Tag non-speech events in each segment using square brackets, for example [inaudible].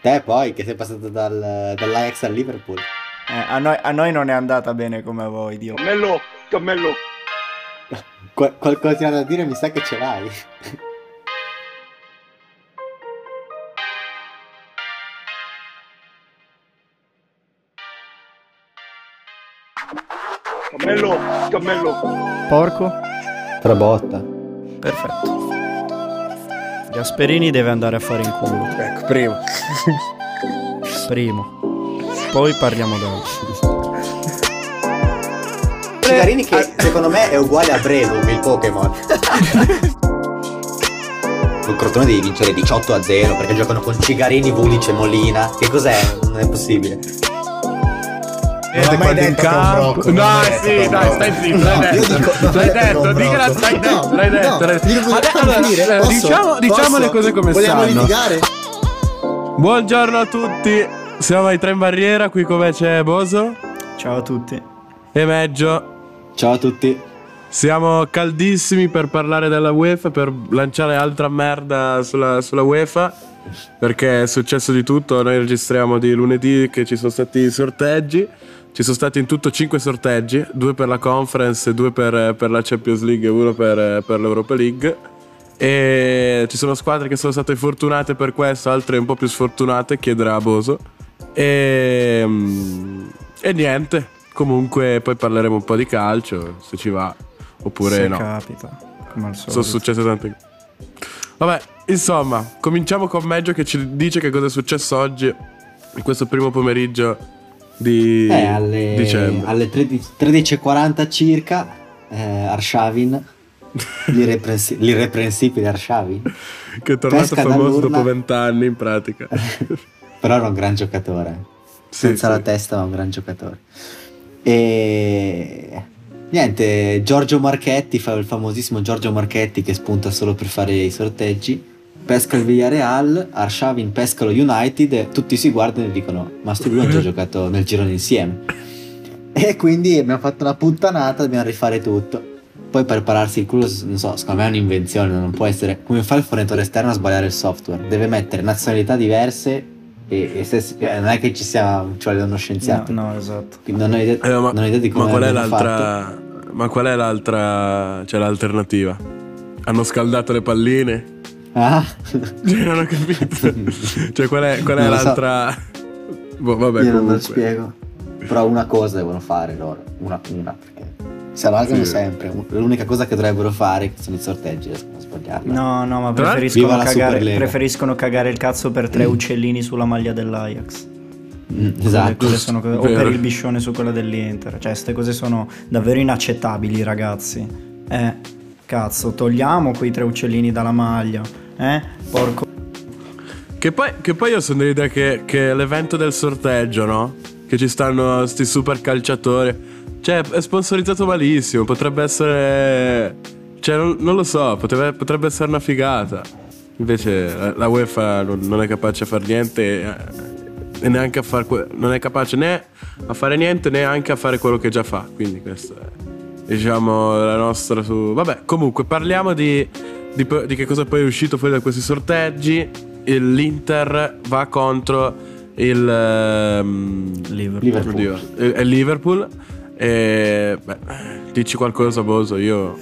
Te poi, che sei passato dal, dall'Ajax al Liverpool. Eh, a, noi, a, noi, non è andata bene come a voi, Dio. Cammello, cammello. Qual- qualcosa da dire mi sa che ce l'hai. Cammello, cammello. Porco? Trabotta. Perfetto. Gasperini deve andare a fare in culo. Ecco, primo. Primo. Poi parliamo d'altro. Cigarini che secondo me è uguale a Breloom, il Pokémon. Sul Crotone devi vincere 18 a 0 perché giocano con Cigarini, Vulic e Molina. Che cos'è? Non è possibile. Non ho mai detto che è un brocco, No, sì, dai, stai zitto, No, l'hai detto. L'hai detto che è un detto, di che la brocco. stai detto, l'hai detto, Allora, eh, diciamo- diciamo le cose come Vogliamo stanno. litigare? Buongiorno a tutti, siamo ai tre in barriera, qui come c'è Boso Ciao a tutti. e Meggio. Ciao a tutti. Siamo caldissimi per parlare della UEFA, per lanciare altra merda sulla, sulla UEFA, perché è successo di tutto, noi registriamo di lunedì che ci sono stati i sorteggi, ci sono stati in tutto 5 sorteggi, due per la Conference, due per, per la Champions League e uno per, per l'Europa League. E ci sono squadre che sono state fortunate per questo, altre un po' più sfortunate, chiederà a Boso. E, mm, e niente, comunque poi parleremo un po' di calcio, se ci va, oppure Se no. capita. Come al Sono solito. successe tante Vabbè, insomma, cominciamo con Meggio che ci dice che cosa è successo oggi, in questo primo pomeriggio di Eh, alle, dicembre. alle 13 13.40 circa, eh, Arshavin, l'irreprensi- [laughs] l'irreprensibile Arshavin, Che è tornato pesca famoso dopo vent'anni in pratica. [laughs] però era un gran giocatore. Sì, Senza sì. la testa, ma un gran giocatore. E niente, Giorgio Marchetti fa il famosissimo Giorgio Marchetti che spunta solo per fare i sorteggi. Pesca il Villarreal, Arshavin pesca lo United e tutti si guardano e dicono: Ma sti due hanno già giocato nel girone insieme. E quindi abbiamo fatto una puttanata, dobbiamo rifare tutto. Poi per pararsi il culo, non so, secondo me è un'invenzione, non può essere come fa il fornitore esterno a sbagliare il software. Deve mettere nazionalità diverse e, e se- eh, non è che ci sia, ci vuole uno scienziato. No, no, esatto. Quindi non ho idea, Eh, ma, non ho idea di come ma qual è l'altra Ma qual è l'altra cioè l'alternativa? Hanno scaldato le palline? Ah? Non ho capito. [laughs] cioè qual è, qual è Non lo so. l'altra Boh, vabbè, Io non lo comunque. spiego. Però una cosa devono fare loro, una, una perché si allargano Sì. sempre. L'unica cosa che dovrebbero fare sono i sorteggi, sbagliarla. No, no, ma preferiscono cagare, preferiscono cagare il cazzo per tre uccellini sulla maglia dell'Ajax. Mm, esatto. quelle sono cose- o per il biscione su quella dell'Inter. Cioè, queste cose sono davvero inaccettabili, ragazzi. Eh, cazzo, togliamo quei tre uccellini dalla maglia. Eh, porco. Che poi, che poi io sono dell'idea che, che l'evento del sorteggio, no? Che ci stanno sti super calciatori. Cioè, è sponsorizzato malissimo. Potrebbe essere. Cioè, non, non lo so, potrebbe, potrebbe essere una figata. Invece la, la UEFA non, non è capace a fare niente. eh, E neanche a fare. Non è capace né a fare niente, né anche a fare quello che già fa. Quindi questa è. Diciamo la nostra su. Vabbè, comunque parliamo di, di, di che cosa poi è uscito fuori da questi sorteggi. L'Inter va contro il ehm, Liverpool. Liverpool. oddio, il- il Liverpool. E beh, dici qualcosa, Boso. Io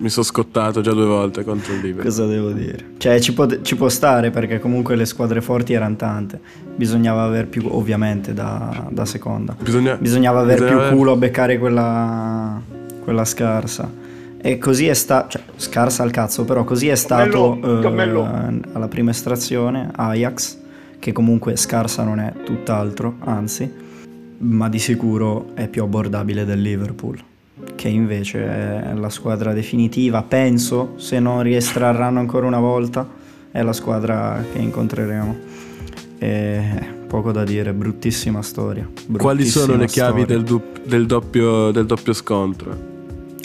mi sono scottato già due volte contro il Liverpool. Cosa devo dire? Cioè, ci può, ci può stare perché comunque le squadre forti erano tante. Bisognava aver più, ovviamente, da, da seconda. Bisogna, Bisognava aver bisogna più culo a beccare quella, quella scarsa. E così è stato, cioè scarsa al cazzo, però così è stato Cammello, eh, cammello. alla prima estrazione Ajax, che comunque scarsa non è tutt'altro, anzi, ma di sicuro è più abbordabile del Liverpool, che invece è la squadra definitiva, penso, se non riestrarranno ancora una volta, è la squadra che incontreremo. E poco da dire, bruttissima storia. Quali sono le bruttissima chiavi del, du- del doppio, del doppio scontro?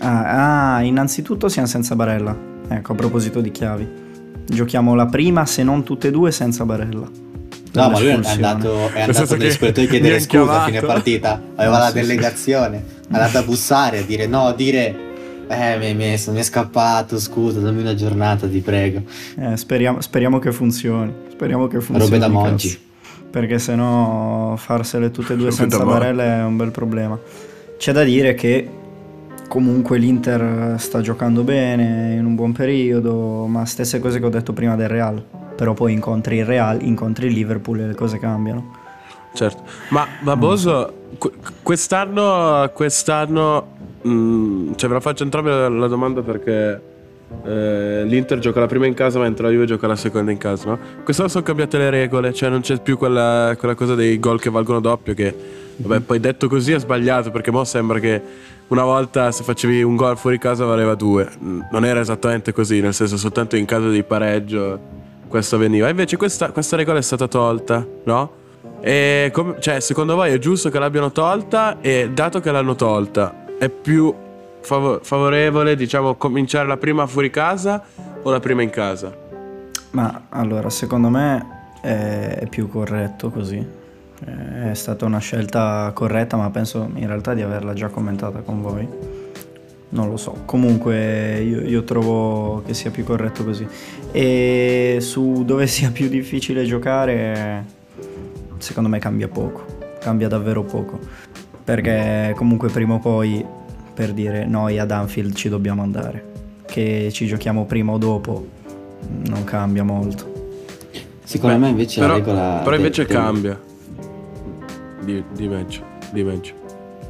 Ah, ah, innanzitutto siamo senza Barella. Ecco, a proposito di chiavi. Giochiamo la prima, se non tutte e due, senza Barella. No, ma lui è andato, è andato che spogliatoi a chiedere scusa a fine partita. Aveva Ah, la sì, sì. delegazione, è andato a bussare a dire no, dire eh, mi, mi, mi è scappato, scusa, dammi una giornata, ti prego. Eh, speriamo, speriamo che funzioni. Speriamo che funzioni. Robe da mongi. perché sennò farsele tutte e due senza. Barella è un bel problema. C'è da dire che comunque l'Inter sta giocando bene, in un buon periodo, ma stesse cose che ho detto prima del Real. Però poi incontri il Real, incontri il Liverpool e le cose cambiano. Certo. Ma, ma Boso, que- quest'anno, quest'anno, mm, cioè ve la faccio entrambe la, la domanda perché eh, l'Inter gioca la prima in casa mentre la Juve gioca la seconda in casa, no? Quest'anno sono cambiate le regole, cioè non c'è più quella, quella cosa dei gol che valgono doppio che, vabbè, poi detto così è sbagliato perché mo sembra che una volta se facevi un gol fuori casa valeva due. Non era esattamente così, nel senso soltanto in caso di pareggio questo avveniva. Invece questa, questa regola è stata tolta, no? E com- cioè, secondo voi è giusto che l'abbiano tolta? E dato che l'hanno tolta, è più favo- favorevole, diciamo, cominciare la prima fuori casa o la prima in casa? Ma allora, secondo me è più corretto così. È stata una scelta corretta, ma penso in realtà di averla già commentata con voi. Non lo so. Comunque io, io trovo che sia più corretto così. E su dove [laughs] sia più difficile giocare, secondo me cambia poco. Cambia davvero poco. Perché comunque prima o poi, per dire, noi ad Anfield ci dobbiamo andare. Che ci giochiamo prima o dopo, non cambia molto. Secondo Beh, me invece però, la regola... Però invece del- cambia. Di, di meglio, di meglio.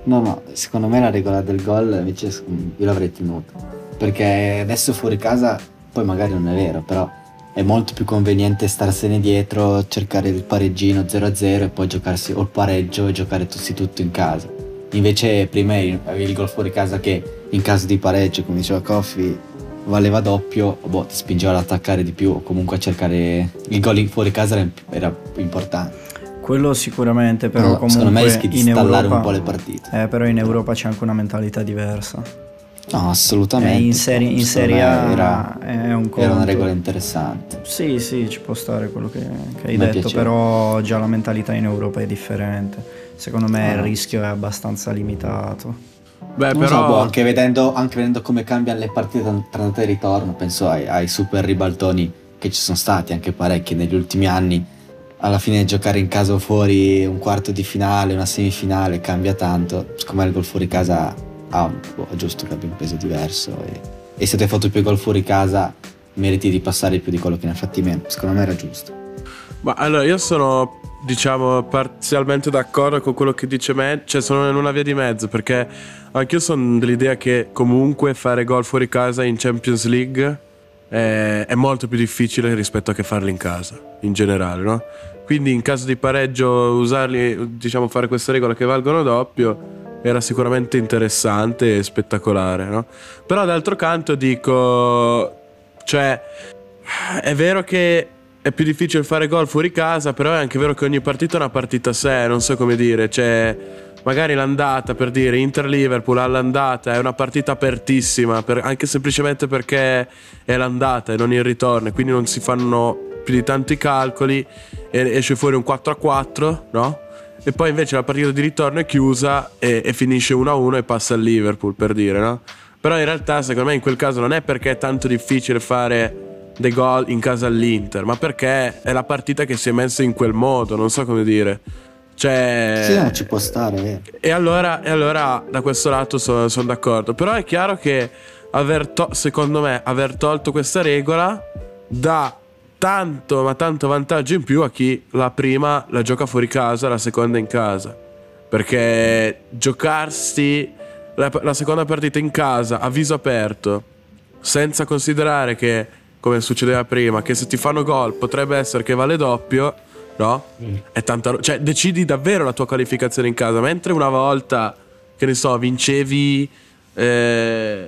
No, no, secondo me la regola del gol invece io l'avrei tenuta. Perché adesso fuori casa, poi magari non è vero, però è molto più conveniente starsene dietro, cercare il pareggino 0-0 e poi giocarsi o il pareggio e giocare tutti tutto in casa. Invece prima avevi il gol fuori casa che in caso di pareggio, come diceva Coffi, valeva doppio, boh, ti spingeva ad attaccare di più o comunque a cercare il gol fuori casa era, era importante. Quello sicuramente, però No, comunque secondo me rischi di in installare Europa, un po' le partite. Eh, però in Europa c'è anche una mentalità diversa. No, Eh, assolutamente. in serie, in serie A era, è un conto. era una regola interessante. Sì, sì, ci può stare quello che, che hai Mi detto, piaceva. però già la mentalità in Europa è differente. Secondo me Ah, il rischio è abbastanza limitato. Beh, Non però. so, boh, anche, vedendo, anche vedendo come cambiano le partite tra- tra andata e ritorno, penso ai, ai super ribaltoni che ci sono stati anche parecchi negli ultimi anni. Alla fine giocare in casa o fuori un quarto di finale, una semifinale cambia tanto. Secondo me il gol fuori casa ha un boh, è giusto che abbia un peso diverso. E, e se ti hai fatto più gol fuori casa, meriti di passare più di quello che ne ha fatti meno. Secondo me era giusto. Ma allora io sono, diciamo, parzialmente d'accordo con quello che dice me, cioè sono in una via di mezzo perché anch'io sono dell'idea che comunque fare gol fuori casa in Champions League è, è molto più difficile rispetto a che farli in casa, in generale, no? Quindi in caso di pareggio usarli, diciamo, fare queste regole che valgono doppio era sicuramente interessante e spettacolare, no? Però d'altro canto dico, cioè, è vero che è più difficile fare gol fuori casa, però è anche vero che ogni partita è una partita a sé, non so come dire, cioè magari l'andata per dire Inter-Liverpool all'andata è una partita apertissima, per- anche semplicemente perché è l'andata e non il ritorno, quindi non si fanno più di tanti calcoli e esce fuori un 4-4, no? E poi invece la partita di ritorno è chiusa e, e finisce 1-1 e passa al Liverpool, per dire, no? Però in realtà secondo me in quel caso non è perché è tanto difficile fare dei gol in casa all'Inter, ma perché è la partita che si è messa in quel modo, non so come dire. Cioè... Sì, no, ci può stare, vero. E allora, e allora da questo lato sono, sono d'accordo. Però è chiaro che aver to- secondo me aver tolto questa regola dà tanto, ma tanto vantaggio in più a chi la prima la gioca fuori casa, la seconda in casa. Perché giocarsi la, la seconda partita in casa a viso aperto, senza considerare che, come succedeva prima, che se ti fanno gol potrebbe essere che vale doppio, no? È tanta ro- Cioè, decidi davvero la tua qualificazione in casa. Mentre una volta, che ne so, vincevi. eh,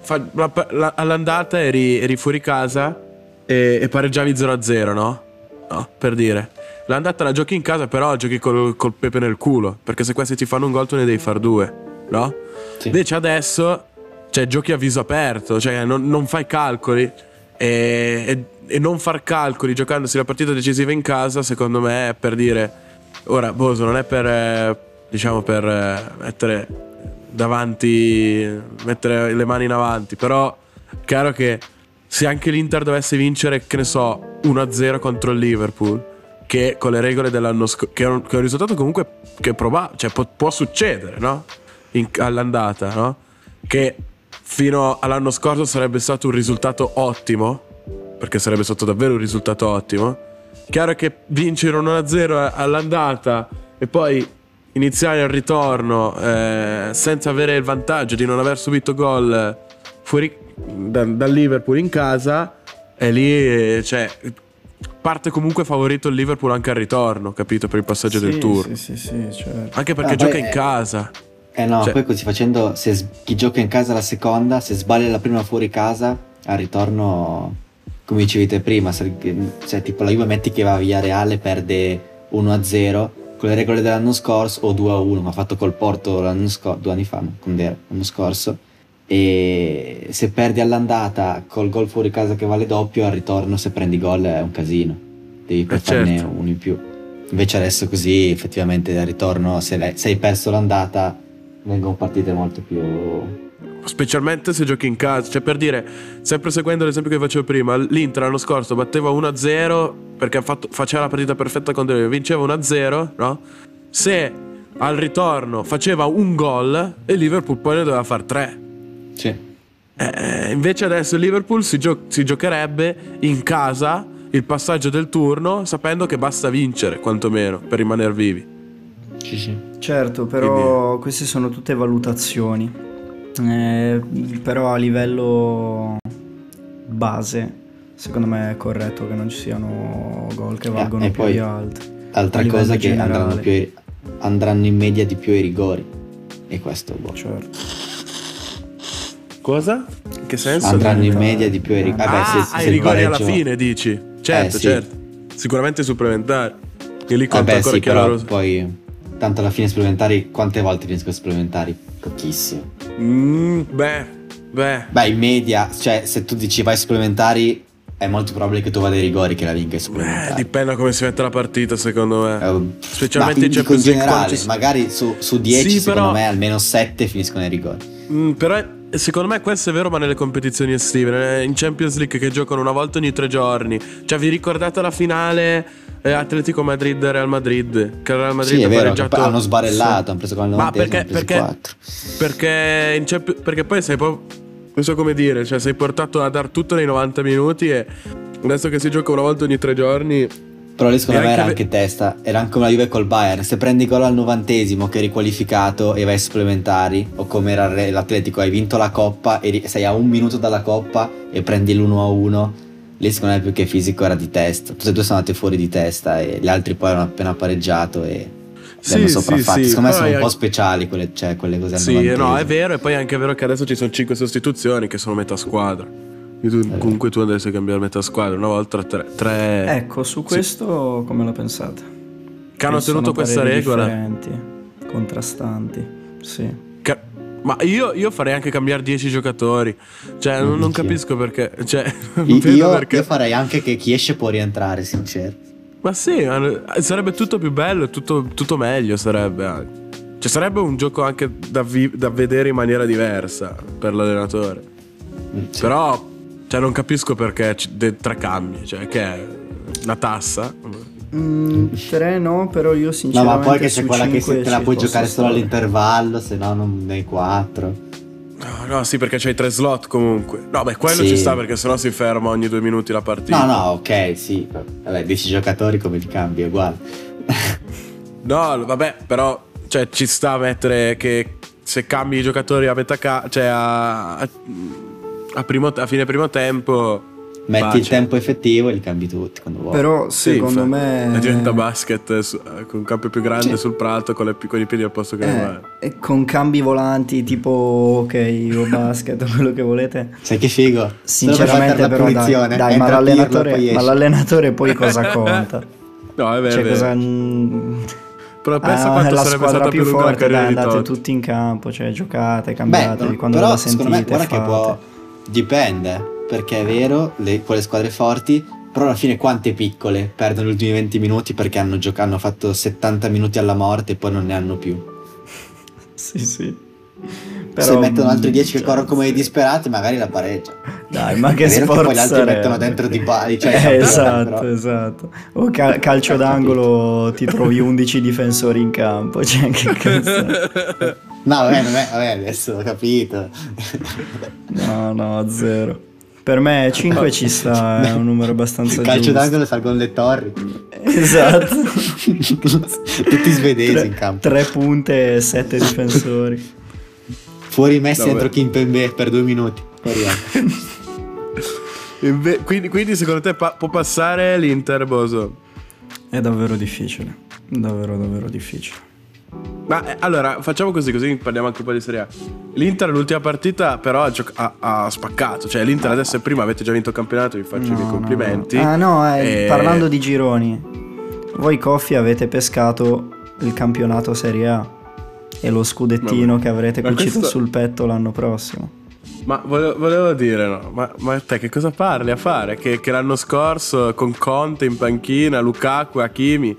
fa- la- la- all'andata eri, eri fuori casa e, e pareggiavi 0-0, no? No, per dire. L'andata la giochi in casa, però giochi col, col pepe nel culo. Perché se questi ti fanno un gol, tu ne devi fare due, no? Sì. Invece adesso, cioè, giochi a viso aperto, cioè, non, non fai calcoli. E, e- e non far calcoli giocandosi la partita decisiva in casa, secondo me, è per dire. Ora, Boso, non è per. eh, diciamo, per eh, mettere davanti. mettere le mani in avanti, però. Chiaro che se anche l'Inter dovesse vincere, che ne so, 1-0 contro il Liverpool, che con le regole dell'anno scorso, che, è un- risultato comunque che proba- cioè, può, può succedere, no? In- all'andata, no? Che fino all'anno scorso sarebbe stato un risultato ottimo, perché sarebbe stato davvero un risultato ottimo. Chiaro che vincere un 1-0 all'andata e poi iniziare il ritorno eh, senza avere il vantaggio di non aver subito gol fuori da- dal Liverpool in casa, e lì eh, cioè, parte comunque favorito il Liverpool anche al ritorno, capito? Per il passaggio del Sì, turno. Sì, sì, sì, certo. Anche perché Ah, gioca poi in casa. Eh no, Cioè- poi così facendo, se chi gioca in casa la seconda, se sbaglia la prima fuori casa, al ritorno, come dicevi te prima, se- cioè tipo la Juve metti che va via Reale perde 1-0, con le regole dell'anno scorso, o 2-1, ma ha fatto col Porto l'anno scorso, due anni fa, no? quando era l'anno scorso, e se perdi all'andata col gol fuori casa che vale doppio, al ritorno se prendi gol è un casino, devi per Eh, farne certo. uno in più. Invece adesso così effettivamente al ritorno, se, l'hai- se hai perso l'andata, vengono partite molto più... Specialmente se giochi in casa, cioè per dire, sempre seguendo l'esempio che facevo prima, l'Inter l'anno scorso batteva 1-0 perché fatto- faceva la partita perfetta con Del vinceva 1-0, no? Se al ritorno faceva un gol e Liverpool poi ne doveva fare 3. Sì. Eh, invece adesso il Liverpool si, gio- si giocherebbe in casa il passaggio del turno sapendo che basta vincere quantomeno per rimanere vivi. Sì, sì. Certo, però queste sono tutte valutazioni. Eh, però a livello base, secondo me è corretto che non ci siano gol che Eh, valgono e più poi di altri. Altra cosa che andranno, più ai- andranno in media di più ai rigori. E questo, boh. Certo. Cosa? In che senso? Andranno in media di più ai rigori. Vabbè, ah, se, se ai rigori alla fine dici? Certo, Eh, sì. certo. Sicuramente supplementari. Che lì conta Vabbè, ancora sì, chi è però poi... Tanto alla fine supplementari, quante volte finiscono supplementari? Pochissimo. Mm, beh, beh. Beh, in media, cioè, se tu dici vai supplementari, è molto probabile che tu vada ai rigori che la vinca Eh, supplementari. dipende da come si mette la partita, secondo me. Eh, Specialmente in Champions League generale, magari su, su 10 Sì, secondo però- me almeno 7 finiscono ai rigori. Mm, però secondo me questo è vero, ma nelle competizioni estive. In Champions League che giocano una volta ogni tre giorni. Cioè, vi ricordate la finale eh, Atletico Madrid-Real Madrid? Che il Real Madrid sì, è ha vero, pareggiato. hanno sbarellato, hanno preso con il Ma 90 perché- hanno preso perché- 4. Perché, Champions- perché poi sei proprio. Non so come dire, cioè sei portato a dar tutto nei 90 minuti e adesso che si gioca una volta ogni tre giorni. Però lì secondo me era anche testa, era anche la Juve col Bayern. Se prendi gol al novantesimo che è riqualificato e vai ai supplementari, o come era l'Atletico, hai vinto la coppa e sei a un minuto dalla coppa e prendi l'1-1, lì secondo me più che fisico era di testa. Tutte e due sono andate fuori di testa e gli altri poi hanno appena pareggiato e Sì, sopraffatti. sì, secondo me sono un po' speciali quelle, cioè, quelle cose Sì, no, è vero, e poi è anche vero che adesso ci sono 5 sostituzioni che sono metà squadra. Tu- comunque tu andresti a cambiare metà squadra, una volta tre. tre Ecco, su questo come la pensate? che hanno tenuto questa regola. Differenti, contrastanti. Sì. Che- Ma io, io farei anche cambiare 10 giocatori. Cioè, non, non capisco perché. Cioè, [laughs] Io, io- perché. io farei anche che chi esce può rientrare, sincero. Ma sì, ma- sarebbe tutto più bello, tutto, tutto meglio sarebbe anche. Cioè, sarebbe un gioco anche da, vi- da vedere in maniera diversa per l'allenatore. Mm, sì. Però, cioè, non capisco perché de- tre cambi. Cioè, che è una tassa. Mm, tre no, però io No, sinceramente ma poi che c'è su quella che se te la puoi giocare solo stare. all'intervallo, se no non nei 4. No, no, sì, perché c'hai tre slot comunque. No, beh, quello Sì. ci sta perché sennò si ferma ogni due minuti la partita. No, no, ok, sì. Vabbè, 10 giocatori come li cambi, è uguale. [laughs] No, vabbè, però cioè, ci sta a mettere che se cambi i giocatori a metà ca- cioè a, a, a primo- a fine primo tempo Metti pace. il tempo effettivo e li cambi tutti quando vuoi. Però Sì, secondo infatti. me E diventa basket su- eh, con un campo più grande Sì. sul prato con, le con i piedi al posto che eh, va. e con cambi volanti tipo ok o basket o [laughs] quello che volete. Sai che figo? Sinceramente per però la dai, punizione, dai, ma l'allenatore, poi ma l'allenatore poi [laughs] cosa conta? No, è vero. Cioè è vero. cosa... mm, Però pensa Ah, quanto la sarebbe squadra stata più più la forte, dai, andate tutti in campo, cioè giocate, Beh, cambiatevi no, quando però la secondo sentite. me guarda che fate. può dipende, perché è vero, le, quelle squadre forti, però alla fine quante piccole perdono gli ultimi 20 minuti perché hanno, gioca- hanno fatto 70 minuti alla morte e poi non ne hanno più. [laughs] Sì, sì. Però, Se mettono altri 10 che cioè, corrono come sì. disperati, magari la pareggia. Dai, ma che che sport poi gli altri mettono dentro di pali, cioè, Eh, campione, esatto, però. esatto. O ca- [laughs] calcio d'angolo ti trovi 11 difensori in campo, cioè che [laughs] cazzo. No, vabbè, non è, vabbè, adesso ho capito. No, no, zero. Per me 5 ci sta, è un numero abbastanza Calcio giusto. d'angolo salgono le torri. Esatto. [laughs] Tutti svedesi tre, in campo. tre punte e 7 difensori. Fuori Messi Vabbè. dentro Kimpembe per due minuti. Inve- quindi, quindi secondo te pa- può passare l'Inter, Boso? È davvero difficile. Davvero, davvero difficile. Ma eh, allora facciamo così, così parliamo anche un po' di Serie A. L'Inter l'ultima partita però ha, gioc- ha- ha spaccato. Cioè l'Inter adesso è prima, avete già vinto il campionato, vi faccio i miei No, complimenti. no, no. Ah, no, eh, E- parlando di gironi, voi Coffi avete pescato il campionato Serie A e lo scudettino che avrete cucito questo- sul petto l'anno prossimo. Ma volevo, volevo dire, no, ma, ma te che cosa parli a fare? Che, che l'anno scorso con Conte in panchina, Lukaku, Hakimi,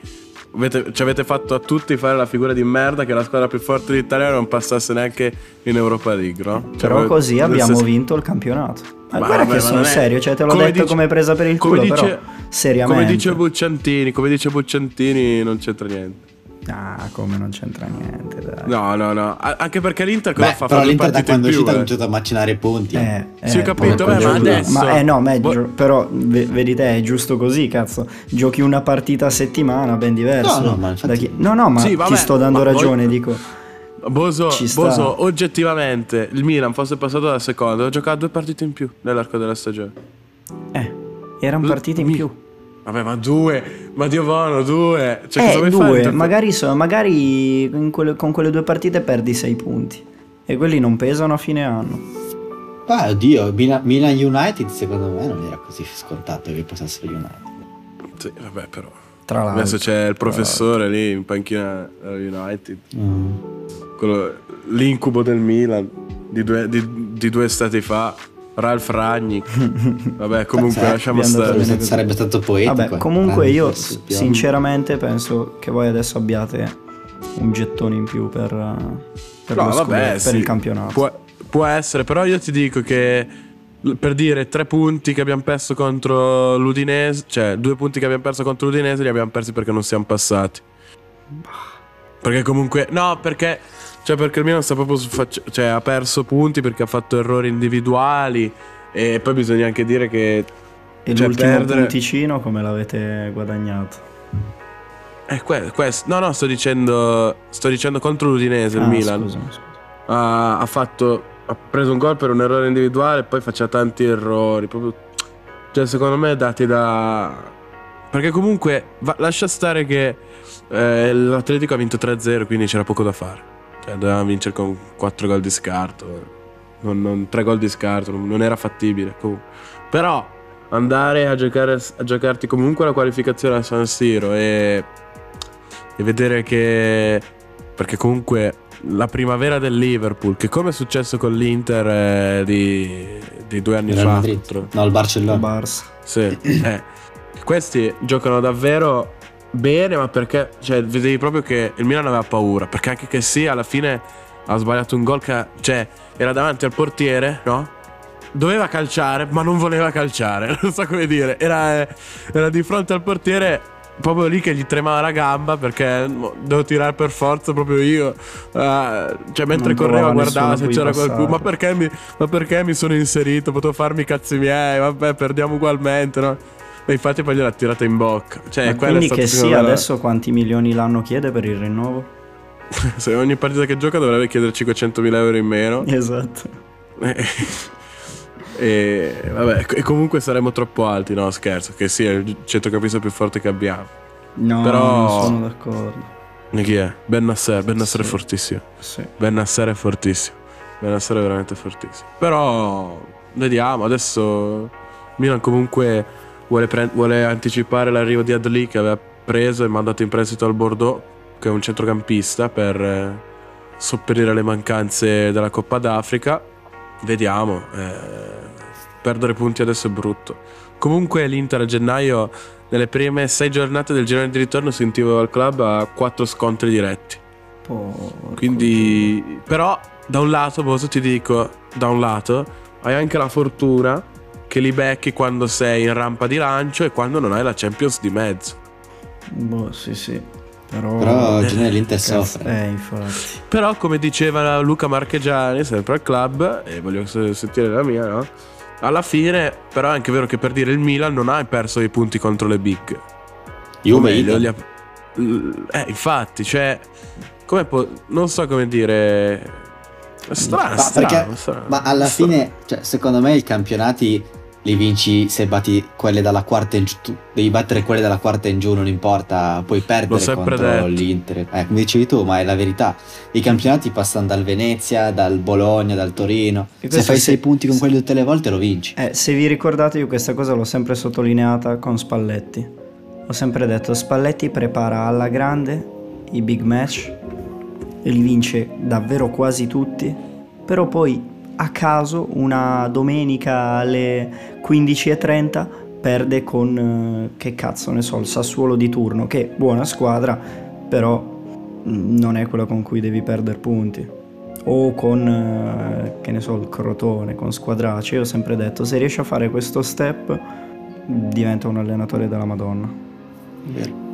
avete, ci avete fatto a tutti fare la figura di merda che la squadra più forte d'Italia non passasse neanche in Europa League, no? Cioè, Però così abbiamo senso- vinto il campionato. Ma, Ma guarda vabbè, che sono è- serio, cioè te l'ho come detto dice- come presa per il come culo, dice- però seriamente. Come dice Bucciantini, come dice Bucciantini non c'entra niente. Ah, come non c'entra niente, dai. No, no, no. Anche perché l'Inter cosa Beh, fa? però l'Inter da quando è uscita ha eh. cominciato a macinare punti. Eh, Sì, ho eh, capito, ma- beh, ma adesso- Ma eh no, Boh. gio- però ve- vedi te, è giusto così, cazzo. Giochi una partita a settimana, ben diverso. No, no, ma infatti- Da chi- no, no, ma Sì, ti vabbè, sto dando ma voi- ragione, dico. Boso. Boso, oggettivamente il Milan fosse passato da secondo, ha giocato due partite in più nell'arco della stagione. Eh, erano partite in mi- più. Vabbè, ma due, ma Dio buono, due. Cioè, cosa eh, due, magari, so- magari in quelle- con quelle due partite perdi sei punti. E quelli non pesano a fine anno. Ah, oddio, Milan, United secondo me non era così scontato che passassero United. Sì, vabbè, però. Tra l'altro. Adesso c'è il professore lì in panchina United. Mm. Quello- l'incubo del Milan di due, di- di due stati fa. Ralf Ragnick. [laughs] Vabbè, comunque Pazzesco, lasciamo stare. Sarebbe, stato poetico. Vabbè, comunque Grande io sinceramente penso che voi adesso abbiate un gettone in più per, per, No, lo vabbè, scudetto, per sì. il campionato. Può, può essere, però io ti dico che per dire tre punti che abbiamo perso contro l'Udinese, cioè due punti che abbiamo perso contro l'Udinese li abbiamo persi perché non siamo passati. Perché comunque, no, perché, cioè perché il Milan sta proprio su faccia- cioè ha perso punti perché ha fatto errori individuali e poi bisogna anche dire che e cioè, l'ultimo perdere- punticino come l'avete guadagnato? eh, que- questo, no, no, sto dicendo sto dicendo contro l'Udinese il Ah, Milan. scusami, scusa. ha, ha fatto ha preso un gol per un errore individuale e poi faceva tanti errori proprio cioè secondo me dati da perché comunque va- lascia stare che eh, l'Atletico ha vinto 3-0 quindi c'era poco da fare cioè doveva vincere con 4 gol di scarto non, non- 3 gol di scarto non, non era fattibile comunque. però andare a giocare a giocarti comunque la qualificazione a San Siro e, e vedere che perché comunque la primavera del Liverpool, che come è successo con l'Inter eh, di, di due anni Real fa, Madrid. No, il Il Barcellona. Barça. sì, eh, questi giocano davvero bene, ma perché cioè, vedevi proprio che il Milan aveva paura, perché anche che sia alla fine ha sbagliato un gol che cioè, era davanti al portiere, no? Doveva calciare, ma non voleva calciare, [laughs] non so come dire, era, era di fronte al portiere proprio lì che gli tremava la gamba perché devo tirare per forza proprio io. Eh, cioè, mentre Non correva guardava se c'era qualcuno. Ma perché, mi, ma perché mi sono inserito? Potevo farmi i cazzi miei, vabbè, perdiamo ugualmente, no? E infatti poi gliel'ha tirata in bocca. Cioè, Ma quindi che sia la- adesso quanti milioni l'anno chiede per il rinnovo? [laughs] Se ogni partita che gioca dovrebbe chiedere 500.000 euro in meno. Esatto. [laughs] e vabbè, e comunque saremmo troppo alti, no? Scherzo, che sia il centrocampista più forte che abbiamo. No, Però- non sono d'accordo. E chi è? Ben Nasser, Ben Nasser Sì. è fortissimo. Sì. Ben Nasser è fortissimo. Ben Nasser è veramente fortissimo. Però vediamo, adesso Milan comunque vuole, pre- vuole anticipare l'arrivo di Adli che aveva preso e mandato in prestito al Bordeaux, che è un centrocampista per eh, sopperire le mancanze della Coppa d'Africa. Vediamo. eh, perdere punti adesso è brutto. Comunque l'Inter a gennaio, nelle prime sei giornate del girone di ritorno, sentivo al club a quattro scontri diretti. Porco. Quindi, però, da un lato, Boso, ti dico, da un lato, hai anche la fortuna che li becchi quando sei in rampa di lancio e quando non hai la Champions di mezzo. Boh, sì, sì. Però, Però Genere l'Inter Cazzo, soffre. Eh, infatti. Però, come diceva Luca Marchegiani, sempre al club, e voglio se- sentire la mia, no? Alla fine, però è anche vero che per dire il Milan non ha perso i punti contro le big. O Juve meglio, li ha- Eh, infatti, cioè, come può... Non so come dire... È strano, Ma, strano, perché- strano. ma alla Strano. fine, cioè, secondo me i campionati li vinci se batti quelle dalla quarta in giù. Tu devi battere quelle dalla quarta in giù, non importa, puoi perdere contro detto. l'Inter. Eh, come dicevi tu, ma è la verità. I campionati passano dal Venezia, dal Bologna, dal Torino. Se fai se- 6 punti con quelli tutte le volte lo vinci. Eh, se vi ricordate, io questa cosa l'ho sempre sottolineata con Spalletti. Ho sempre detto: Spalletti prepara alla grande i big match e li vince davvero quasi tutti. Però poi a caso, una domenica alle 15.30, perde con eh, che cazzo ne so, il Sassuolo di turno, che buona squadra, però mm, non è quella con cui devi perdere punti o con, eh, che ne so, il Crotone, con Squadracci. Io ho sempre detto, se riesci a fare questo step, diventa un allenatore della Madonna. Vero.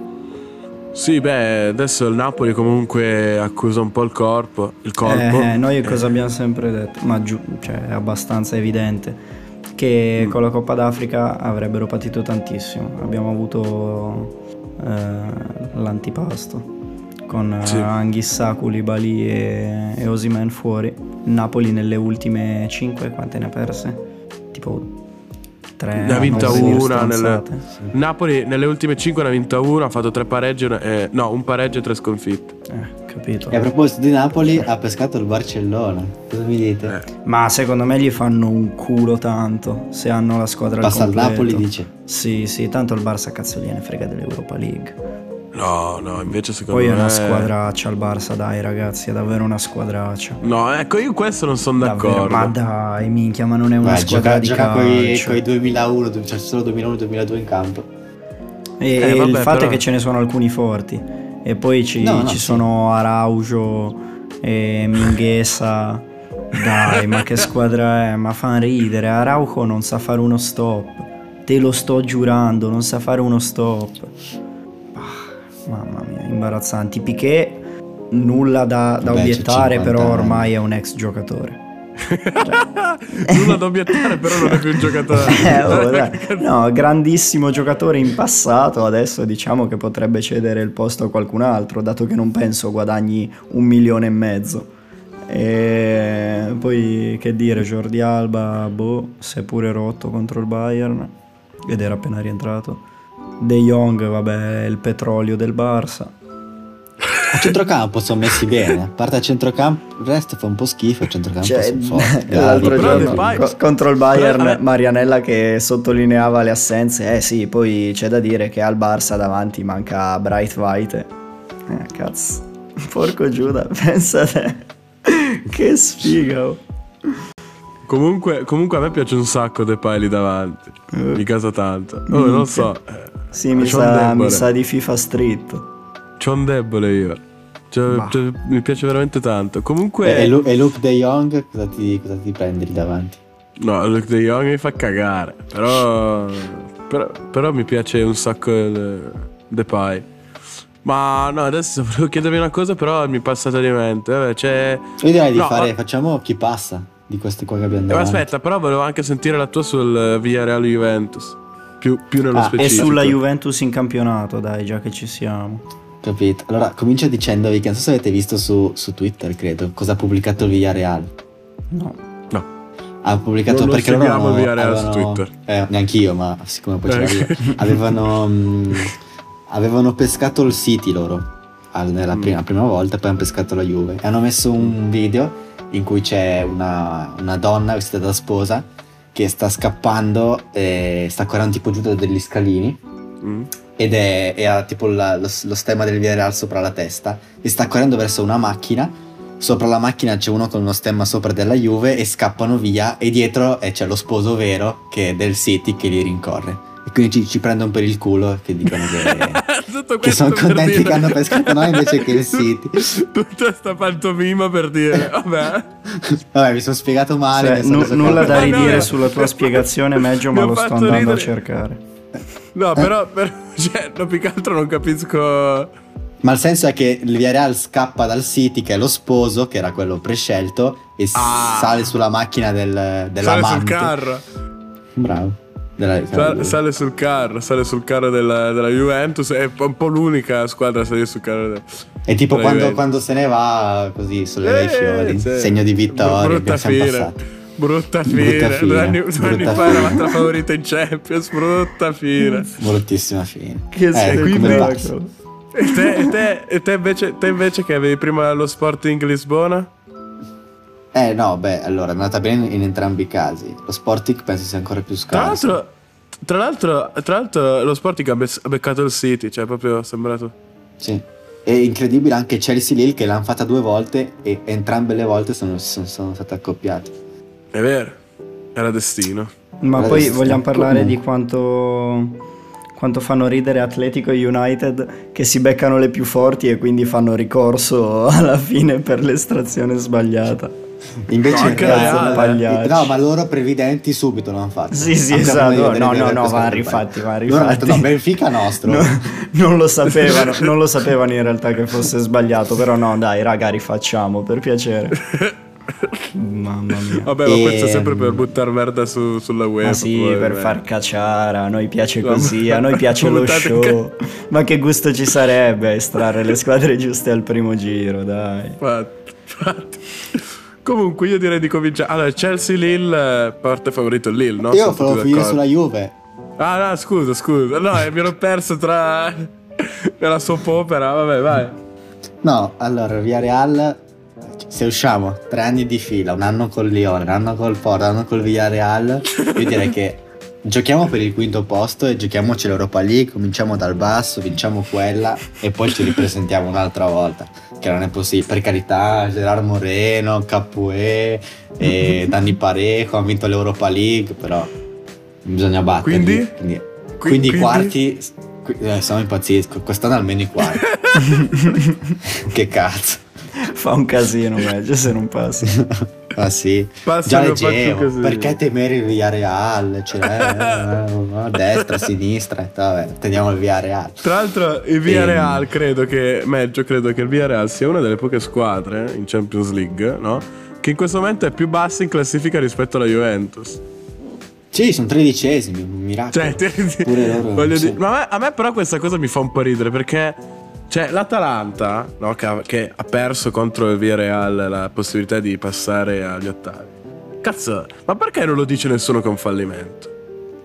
Sì, beh, adesso il Napoli comunque accusa un po' il corpo. Il corpo. Eh, noi cosa abbiamo sempre detto? Ma giù, cioè, è abbastanza evidente che Mm. con la Coppa d'Africa avrebbero patito tantissimo. Abbiamo avuto eh, l'antipasto con eh, Sì. Anghissà, Koulibaly e, e Osimen fuori. Napoli nelle ultime 5 quante ne ha perse? Tipo 3 Ne ha vinta una nelle- Napoli nelle ultime 5 ne ha vinta una, ha fatto tre pareggi, eh, no, un pareggio e tre sconfitte. Eh, capito. E a proposito di Napoli, ha pescato il Barcellona. Cosa mi dite? Eh. Ma secondo me gli fanno un culo tanto se hanno la squadra al Passa al completo. Napoli, dice. Sì, sì, tanto il Barça cazzo gliene frega dell'Europa League. No, no, invece secondo Poi è me... una squadraccia il Barça, dai ragazzi, è davvero una squadraccia. No, ecco, io questo non sono d'accordo. ma dai, minchia, ma non è una Vai, squadra gioca, di gioca calcio. coi 2001, c'è solo 2001-2002 in campo. E, Eh, e vabbè, il fatto però- è che ce ne sono alcuni forti. E poi ci, No, no, ci sì. sono Araujo e Minghesa. Dai, ma che squadra è? Ma fan ridere. Araujo non sa fare uno stop. Te lo sto giurando, non sa fare uno stop. Mamma mia, imbarazzanti. Piquet, nulla da, da Beh, obiettare, 50 però ormai è un ex giocatore. [laughs] Nulla da obiettare, però non è più un giocatore. [laughs] Eh, oh. [laughs] No, grandissimo giocatore in passato, adesso diciamo che potrebbe cedere il posto a qualcun altro, dato che non penso guadagni un milione e mezzo. E poi che dire, Jordi Alba, boh, si è pure rotto contro il Bayern ed era appena rientrato. De Jong, vabbè, il petrolio del Barça. A centrocampo sono messi bene. A parte a centrocampo, il resto fa un po' schifo. A centrocampo Cioè, sono forti. [laughs] l'altro giorno De Pai- co- contro il Bayern. Marianella che sottolineava le assenze eh sì poi c'è da dire che al Barça davanti manca Bright White eh cazzo [laughs] porco Giuda [laughs] pensa a te che sfiga. Comunque, comunque a me piace un sacco Depay lì davanti. Mi casa tanto. Oh, non lo so. Sì mi sa, mi sa di FIFA Street C'ho un debole io. Cioè, cioè, mi piace veramente tanto. Comunque... E, e Lu- Luke De Jong, cosa ti, cosa ti prendi lì davanti? No, Luke De Jong mi fa cagare. Però, però, però mi piace un sacco il Depay. Ma no, adesso [laughs] volevo chiedervi una cosa, però mi è passata di mente. Vabbè, c'è. Io direi di No, fare, ma- facciamo chi passa di queste qua che abbiamo Eh, davanti. aspetta, però volevo anche sentire la tua sul eh, Villarreal Juventus. Più, più nello Ah, e e specifico. sulla Juventus in campionato dai già che ci siamo Capito? Allora, comincio dicendovi che non so se avete visto su, su Twitter, credo, cosa ha pubblicato il Villarreal. no No. Ha pubblicato Non lo perché loro seguiamo il avevano- Villarreal su avevano- Twitter. Eh, neanch'io, ma siccome poi c'era Eh. io. Avevano, mm, avevano pescato il City loro al- nella Mm. prima, prima volta, poi hanno pescato la Juve. E hanno messo un video in cui c'è una, una donna vestita da sposa che sta scappando sta correndo tipo giù da degli scalini. Mm. ed è, e ha tipo la- lo, lo stemma del Villarreal sopra la testa. E sta correndo verso una macchina. Sopra la macchina c'è uno con uno stemma sopra della Juve e scappano via. E dietro eh, c'è lo sposo vero che è del City che li rincorre Quindi ci, ci prendono per il culo che dicono che, [laughs] Tutto che sono contenti dire- che hanno pescato noi invece che [laughs] il City. Tutta sta pantomima per dire, vabbè. Vabbè, mi sono spiegato male. Cioè, nu- reso nulla da no, ridire no. sulla tua spiegazione, Meggio, Mi ma lo sto andando a ridere. cercare. No, però, però cioè, no, più che altro non capisco. Ma il senso è che il Villarreal scappa dal City, che è lo sposo, che era quello prescelto, e Ah. sale sulla macchina del, dell'amante. Sale sul carro. Bravo. Della- Sale, sale sul carro, sale sul carro della, della Juventus. È un po' l'unica squadra a salire sul carro. del- E tipo della quando, quando se ne va, così solleva i Eh, fiori, sì. segno di vittoria. Brutta fine. Brutta fine. Brutta fine, Due anni, due anni fa eravate la favorita in Champions. Brutta fine. Bruttissima fine. Che eh, passa. E te, e te- e te invece, te invece che avevi prima lo Sporting Lisbona? Eh no, beh, allora è andata bene in entrambi i casi. Lo Sporting penso sia ancora più Tra scarso. l'altro, tra l'altro, tra l'altro lo Sporting ha, bes- ha beccato il City, cioè proprio è sembrato... Sì. È incredibile anche Chelsea Lille che l'hanno fatta due volte e entrambe le volte sono, sono, sono state accoppiate. È vero, era destino. Ma Adesso poi stiamo- vogliamo parlare comunque. di quanto, quanto fanno ridere Atletico e United che si beccano le più forti e quindi fanno ricorso alla fine per l'estrazione sbagliata. Invece No, cazzo, eh, pagliacci. no, ma loro previdenti subito l'hanno fatto. Sì, sì, Anche esatto. No, no, no, va rifatti, va Loro hanno detto, rifatti. no, Benfica nostro. No, non lo sapevano, [laughs] non lo sapevano in realtà che fosse sbagliato, però no, dai, raga, rifacciamo per piacere. [laughs] Mamma mia. Vabbè, ma questo è Ehm, sempre per buttare merda su- sulla web. Ma sì, per far cacciare, a noi piace così, a noi piace lo show. Ma che gusto ci sarebbe estrarre le squadre giuste al primo giro, dai. Infatti, infatti. Comunque io direi di cominciare. Allora, Chelsea Lille, eh, parte favorito il Lille, no? Io volevo finire sulla Juve. Ah, no, scusa, scusa. No, eh, mi ero perso tra. [laughs] nella soap opera. Vabbè, vai. No, allora, via Real, se usciamo tre anni di fila, un anno col Lione, un anno col Porto, un anno col Villarreal, io direi che giochiamo per il quinto posto e giochiamoci l'Europa League, cominciamo dal basso, vinciamo quella e poi ci ripresentiamo un'altra volta, che non è possibile. Per carità, Gerard Moreno, Capué e [laughs] Danny Parejo hanno vinto l'Europa League, però bisogna batterli. Quindi? Quindi, Qui- quindi i quindi? quarti... qui- eh, siamo impazzisco, quest'anno almeno i quarti. [laughs] che cazzo. [laughs] Fa un casino, meglio se non passi. [laughs] Ah sì, Passa già leggevo, perché temere il Villarreal, cioè, eh, a destra, a sinistra, vabbè, teniamo il Villarreal. Tra l'altro, il Villarreal, credo che. Meglio, credo che il Villarreal sia una delle poche squadre in Champions League, no? Che in questo momento è più bassa in classifica rispetto alla Juventus. Sì, sono tredicesimi, un miracolo. Cioè, ti- [laughs] Pure loro, voglio sì. dire- ma a me, a me però questa cosa mi fa un po' ridere perché, cioè, l'Atalanta, no, che, ha, che ha perso contro il Villarreal la possibilità di passare agli ottavi. Cazzo, ma perché non lo dice nessuno che è un fallimento?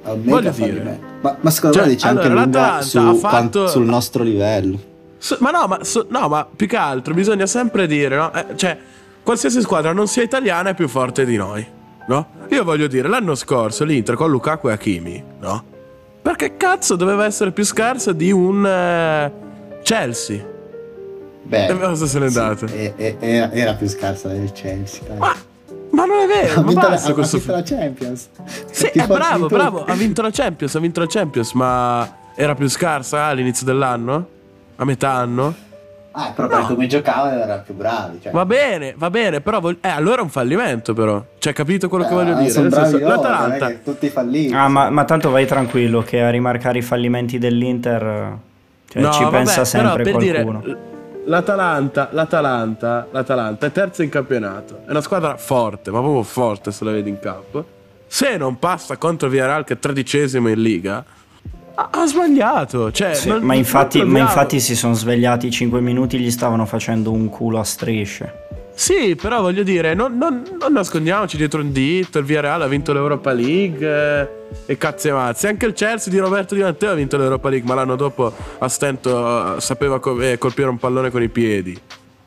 È un voglio dire. Ma, ma secondo Cioè, me dice anche allora, lunga l'Atalanta su, ha fatto- sul nostro livello. So- ma no, ma, so- no, ma più che altro bisogna sempre dire, no? Eh, cioè, qualsiasi squadra non sia italiana è più forte di noi, no? Io voglio dire, l'anno scorso l'Inter con Lukaku e Hakimi, no? Perché cazzo doveva essere più scarsa di un eh, Chelsea? Beh, cosa se n'è sì, andata? e- e- era, era più scarsa del Chelsea. dai. Ma, ma non è vero, ha vinto, la, basta ha vinto la Champions. Sì, è bravo, bravo, ha vinto la Champions, ha vinto la Champions, ma era più scarsa all'inizio dell'anno? A metà anno? Ah, però per No. come giocavano erano più bravi. Cioè. Va bene, va bene, però vog- eh, allora è un fallimento però. Cioè, capito quello che Eh, voglio dire? sono Nel bravi senso, loro, l'Atalanta che tutti falliti. Ah, ma, ma tanto vai tranquillo che a rimarcare i fallimenti dell'Inter cioè, No, ci vabbè, pensa sempre per qualcuno. dire l'Atalanta, l'Atalanta, l'Atalanta è terza in campionato. È una squadra forte, ma proprio forte se la vedi in campo. Se non passa contro il Villarreal che è tredicesimo in Liga, ha, sbagliato. Cioè, Sì, non- ma, infatti, ma infatti si sono svegliati 5 minuti, gli stavano facendo un culo a strisce. Sì, però voglio dire, non, non- non nascondiamoci dietro un dito. Il Villarreal ha vinto l'Europa League eh, e cazzi e mazzi. Anche il Chelsea di Roberto Di Matteo ha vinto l'Europa League, ma l'anno dopo a stento sapeva co- eh, colpire un pallone con i piedi.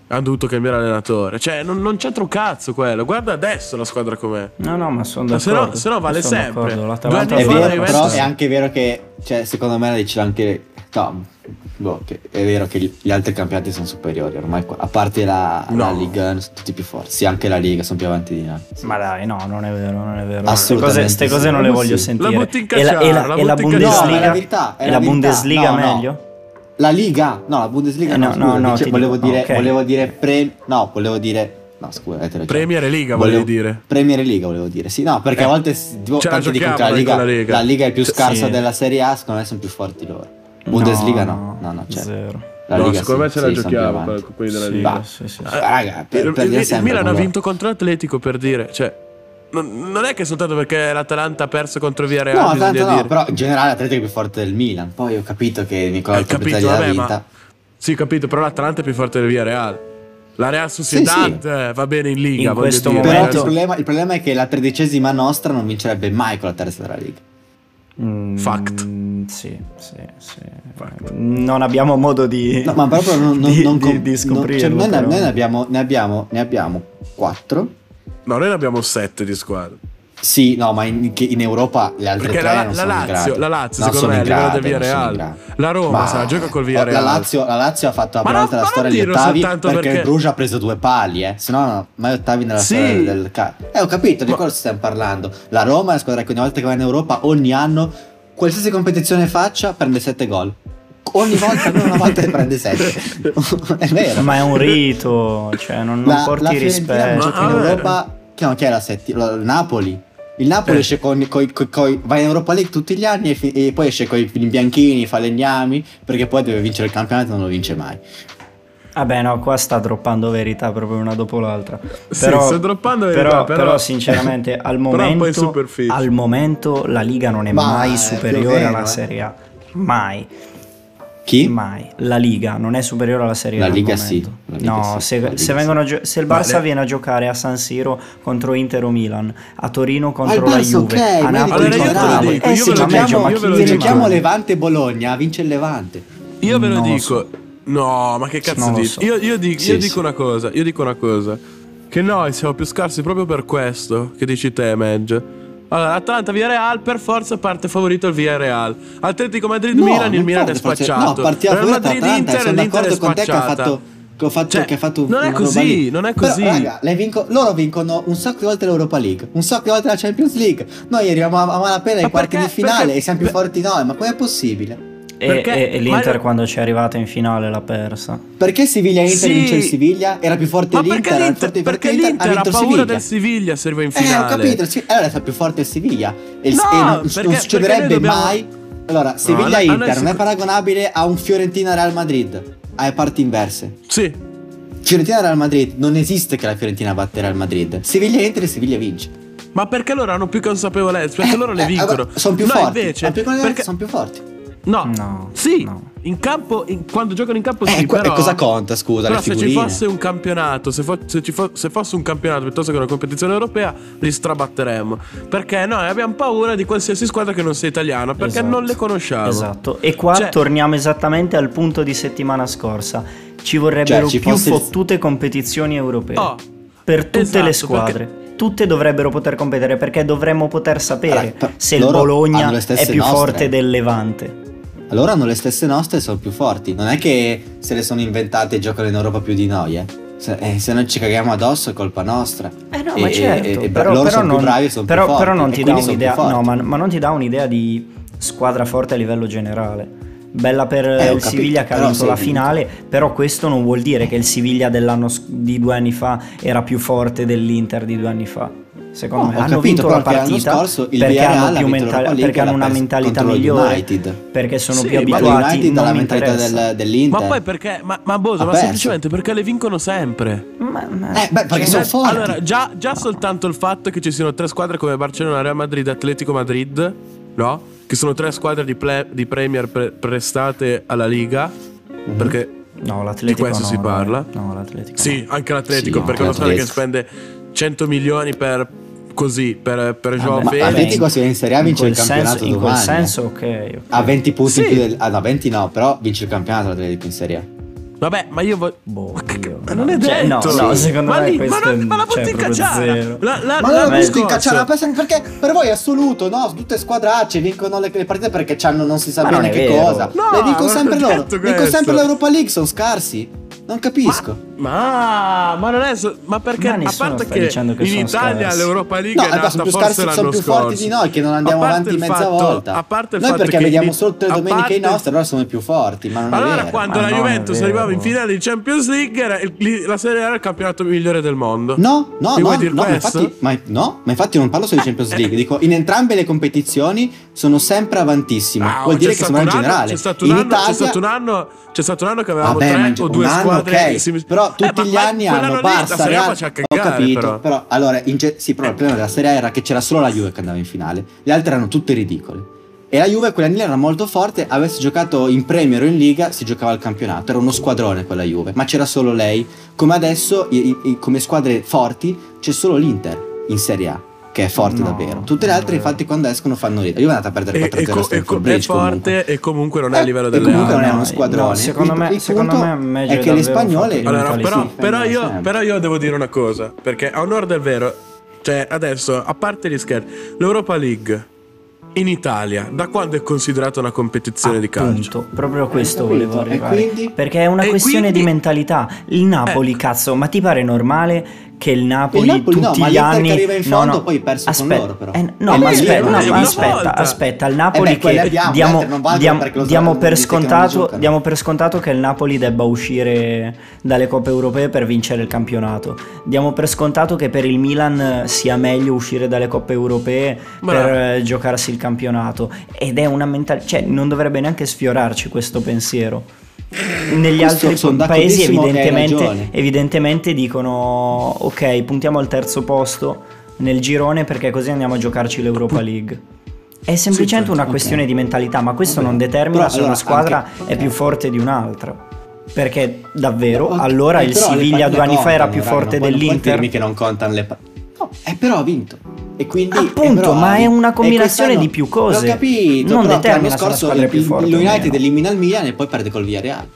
Ha dovuto cambiare allenatore. Cioè, non, non c'entra un cazzo quello. Guarda adesso la squadra com'è. No, no, ma sono Ma d'accordo. no- se no vale sempre. Due È anni fa fa vero, però è anche vero che, cioè, secondo me la dice anche. No, boh, che è vero che gli- gli altri campionati sono superiori ormai, a parte la, No. la Liga, sono tutti più forti. Sì, anche la Liga sono più avanti di noi. Ma dai, no, non è vero, non è vero. Assolutamente Queste cose, sì. cose non le voglio sì. sentire. La butti in e la, e la- cacciara, e la Bundesliga. No, è la verità, è la. Bundesliga No, no. meglio? La Liga, no, la Bundesliga Eh, no, no, scusa, no, no, dice- volevo, dico- dire, ok. volevo dire pre- no, volevo dire no, scusa, hai ragione. Premier Liga volevi dire. Premier League volevo dire. Sì, no, perché Eh, a volte tipo, tanti dicono che la Liga, la Liga è più scarsa Sì. della Serie A, secondo me sono più forti loro. Bundesliga no, no, no, cioè, Zero. la no, Liga secondo sì, me ce la sì, giochiamo con quelli della Sì, Liga. sì, sì, sì. Ah, Raga, per, Il- per il- il Milan ha vinto contro l'Atletico per dire, cioè non, non è che soltanto perché l'Atalanta ha perso contro Via Real No, tanto no, dire. però in generale l'Atletico è più forte del Milan. Poi ho capito che Nicola Hai capito, vabbè, vinta. ma Sì, capito, però l'Atalanta è più forte del Via Real. La Real Sociedad sì. eh, va bene in Liga, In questo dire. Però momento- il problema, il problema è che la tredicesima nostra non vincerebbe mai con la terza della Liga. Mm, Fact. Sì, sì, sì. Non abbiamo modo di, No, ma proprio non, non, di, non di- com- di non- scoprirlo. cioè, noi, ne, però. noi ne abbiamo, ne abbiamo, ne abbiamo quattro. No, noi ne abbiamo sette di squadre. Sì, no, ma in, in Europa le altre Perché tre la, non la sono in Lazio, grado. la Lazio Non secondo sono me a in livello grado, del Via non sono in Real. grado. La Roma Ma- se la gioca col Via La Real. Lazio, la Lazio ha fatto la prima volta la storia dirlo ottavi perché, perché- il Bruges ha preso due pali, eh. Se no, no, mai ottavi nella Sì. storia del calcio. Eh, ho capito, di cosa stiamo parlando. La Roma è una squadra che ogni volta che va in Europa, ogni anno, qualsiasi competizione faccia, prende sette gol. Ogni volta, almeno una volta ne prende sette. [laughs] è vero. Ma è un rito, cioè non, non la, porti la rispetto. Ma- in. Europa che, no, che è la settima il Napoli il Napoli Eh. esce con, coi- coi- coi- va in Europa League tutti gli anni e, fi- e poi esce con i bianchini falegnami perché poi deve vincere il campionato e non lo vince mai Vabbè, no, qua sta droppando verità proprio una dopo l'altra. Sì, Però, sta droppando verità, però, però- però sinceramente, [laughs] al momento, superficie. al momento la Liga non è Ma, mai superiore meno, alla eh. Serie A. Mai, chi? mai. La Liga non è superiore alla Serie La A. al Liga sì, la Liga no, sì, se, la Liga se sì. vengono gio- se il Barça le- viene a giocare a San Siro contro Inter o Milan, a Torino contro Ah, la Barça, Juve, ok, a Napoli Allora contro la dico, Napoli. io Eh sì, dico, se dico. giochiamo giù? Levante Bologna vince il Levante Io ve lo Non lo dico. No, ma che cazzo Non lo dici? so. Io, io dico, Sì, io sì. dico una cosa, io dico una cosa. Che noi siamo più scarsi proprio per questo che dici te, Madge. Allora, Atalanta via Real, per forza parte favorito il via Real. Atletico Madrid No, Milan, il Milan è spacciato. no partiamo Real Madrid Atalanta Inter, sono l'Inter è d'accordo con te che ha spacciata. fatto che ho fatto, Cioè, che ha fatto non è così, non è Però, così. raga, le vinco- loro vincono un sacco di volte l'Europa League, un sacco di volte la Champions League. Noi arriviamo a, a malapena ai Ma quarti perché- di finale perché- e siamo più forti noi, ma com'è possibile? E, Perché- e- e l'Inter ma- quando ci è arrivata in finale l'ha persa. Perché Siviglia Inter Sì. vince il Siviglia? Era più forte Ma l'Inter, perché l'Inter, forte perché l'Inter, l'Inter ha vinto il paura Siviglia. del Siviglia se arriva in Eh, ho finale. capito, sì, allora è più forte il Siviglia. E, No, e non, perché- non succederebbe dobbiamo- mai. Allora, a noi- a Siviglia-Inter noi non è paragonabile a un Fiorentina-Real Madrid. A parti inverse. Sì. Fiorentina-Real Madrid, non esiste che la Fiorentina batte Real Madrid. Siviglia-Inter e Siviglia vince. Ma perché loro hanno più consapevolezza? Perché loro le vincono. sono più Noi forti. invece. Perché- sono più forti. No, No, sì, no. in campo, in- quando giocano in campo Eh, sì, però, e cosa conta, scusa, però le se ci fosse un campionato, se, fo- se ci fo- se fosse un campionato piuttosto che una competizione europea, li strabatteremmo. Perché noi abbiamo paura di qualsiasi squadra che non sia italiana, perché Esatto. non le conosciamo. Esatto. E qua Cioè- torniamo esattamente al punto di settimana scorsa. Ci vorrebbero Cioè, ci più fosse fottute competizioni europee. Oh, per tutte esatto, le squadre. Tutte dovrebbero poter competere perché dovremmo poter sapere Allora, se il Bologna è più nostre. forte del Levante. Allora hanno le stesse nostre e sono più forti. Non è che se le sono inventate e giocano in Europa più di noi, eh. Se, eh, se noi ci caghiamo addosso è colpa nostra. Eh no, E- ma e- certo, e- però, loro però sono non, più bravi e sono però, più forti. però non e ti dà un'idea, no, ma, ma non ti dà un'idea di squadra forte a livello generale. Bella per Eh, il Siviglia che ha vinto la finale, però questo non vuol dire che il Siviglia dell'anno di due anni fa era più forte dell'Inter di due anni fa. Secondo No, me ho hanno capito, vinto la partita scorso perché hanno, ha più vinto mental- l'Europa League perché hanno una mentalità migliore, United. perché sono Sì, più abituati. mi mentalità del- dell'Inter. Ma poi perché? Ma, ma Boso, Ha ma perso. semplicemente perché le vincono sempre. Ma- ma- Eh, beh, perché cioè, sono forti. Allora, già, già soltanto il fatto che ci siano tre squadre come Barcellona, Real Madrid e Atletico Madrid, no? Che sono tre squadre di, ple- di Premier pre- prestate alla Liga. Mhm. Perché No, l'Atletico Di questo no, si parla? No, l'Atletico. Sì, anche l'Atletico, Sì, perché è una squadra che l'Atletico. spende 100 milioni per così, per, per Joao Vabbè, Ma Felix. Atletico se in Serie A In vince il campionato senso, in quel eh. senso ok. ok. Ha 20 punti Sì. in più del... Ah no, 20 no, però vince il campionato l'Atletico in Serie A. Vabbè, ma io voglio. Boh, ma, io- ma non è cioè, detto. no, no, secondo ma me lì- ma, non- ma la cioè, butti in proprio cacciara. zero. La, la, Ma la- la busco in discorso- cacciara, pensa- perché per voi è assoluto, no? Tutte squadracce vincono le, le partite perché c'hanno non si sa Ma bene che vero. cosa. No, le non sempre loro. questo. sempre l'Europa League, sono scarsi. Non capisco. Ma, ma non è. so- Ma perché Ma a parte che, dicendo che in Italia scarsi. l'Europa League No, è nata sono più forse l'anno sono più scorso. forti di noi che non andiamo avanti mezza fatto- volta. A parte il noi fatto perché che vediamo solo le domeniche i parte- nostri, allora sono i più forti, ma non è Allora, vero. quando Ma la è Juventus arrivava in finale di Champions League, era il- la Serie A era il campionato migliore del mondo. No, no, Mi no, vuoi dire no, ma infatti, ma, no, ma infatti non parlo solo di Champions League, dico in entrambe le competizioni sono sempre avantissimi. Ah, Vuol dire che sono in generale. C'è stato, in un anno, Italia c'è stato un anno, c'è stato un anno che avevamo tre o un due anno, squadre si- però Eh, tutti ma- gli anni hanno Barça, Real, faceva ho cagare, capito, però. però. allora ge- sì, però il problema della Serie A era che c'era solo la Juve che andava in finale, le altre erano tutte ridicole. E la Juve quell'anno era molto forte, avesse giocato in Premier o in Liga si giocava il campionato, era uno squadrone quella Juve, ma c'era solo lei. Come adesso, i- i- come squadre forti, c'è solo l'Inter in Serie A, che è forte No, davvero. Tutte le altre infatti quando escono fanno ridere. È andata a perdere E, 4-0 e, a co- e, co- Stamford è Bridge comunque. forte e comunque non è a Eh, livello e delle comunque non è uno No, squadrone. no, secondo Il- me- il secondo me meglio è che le spagnole Allora, però, però io, però io devo dire una cosa, perché a onore del vero, cioè adesso, a parte gli scherzi, l'Europa League in Italia, da quando è considerata una competizione di calcio? Appunto, proprio a questo volevo arrivare. quindi? Perché è una E questione quindi- di mentalità. Il Napoli, Eh. cazzo, ma ti pare normale che il Napoli, Il Napoli no, tutti ma gli anni arriva in no, fondo no, poi perso con aspetta, loro, però. eh, no, Eh, ma ma aspetta, no, ma aspetta, aspetta, il Eh Napoli beh, quelli che abbiamo, diamo, diamo- perché lo diamo per scontato, diamo per scontato che il Napoli debba uscire dalle coppe europee per vincere il campionato. Diamo per scontato che per il Milan sia meglio uscire dalle coppe europee Bravo. per eh, giocarsi il campionato ed è una mentalità, cioè non dovrebbe neanche sfiorarci questo pensiero. Negli Questo altri paesi evidentemente, evidentemente dicono ok puntiamo al terzo posto nel girone perché così andiamo a giocarci l'Europa League. È semplicemente certo, una questione di mentalità, ma questo Vabbè. non determina Però, se allora, una squadra anche- è più forte di un'altra. Perché davvero, Ok, allora il però le Siviglia due anni fa era contano, più forte non non dell'Inter. dirmi che non contano le. No, eh, però ha vinto. E quindi Appunto, eh, però ma è una E combinazione di più cose. L'ho capito, Non però determina l'anno scorso squadra è più il- forte lo United elimina il Milan e poi perde col Villarreal.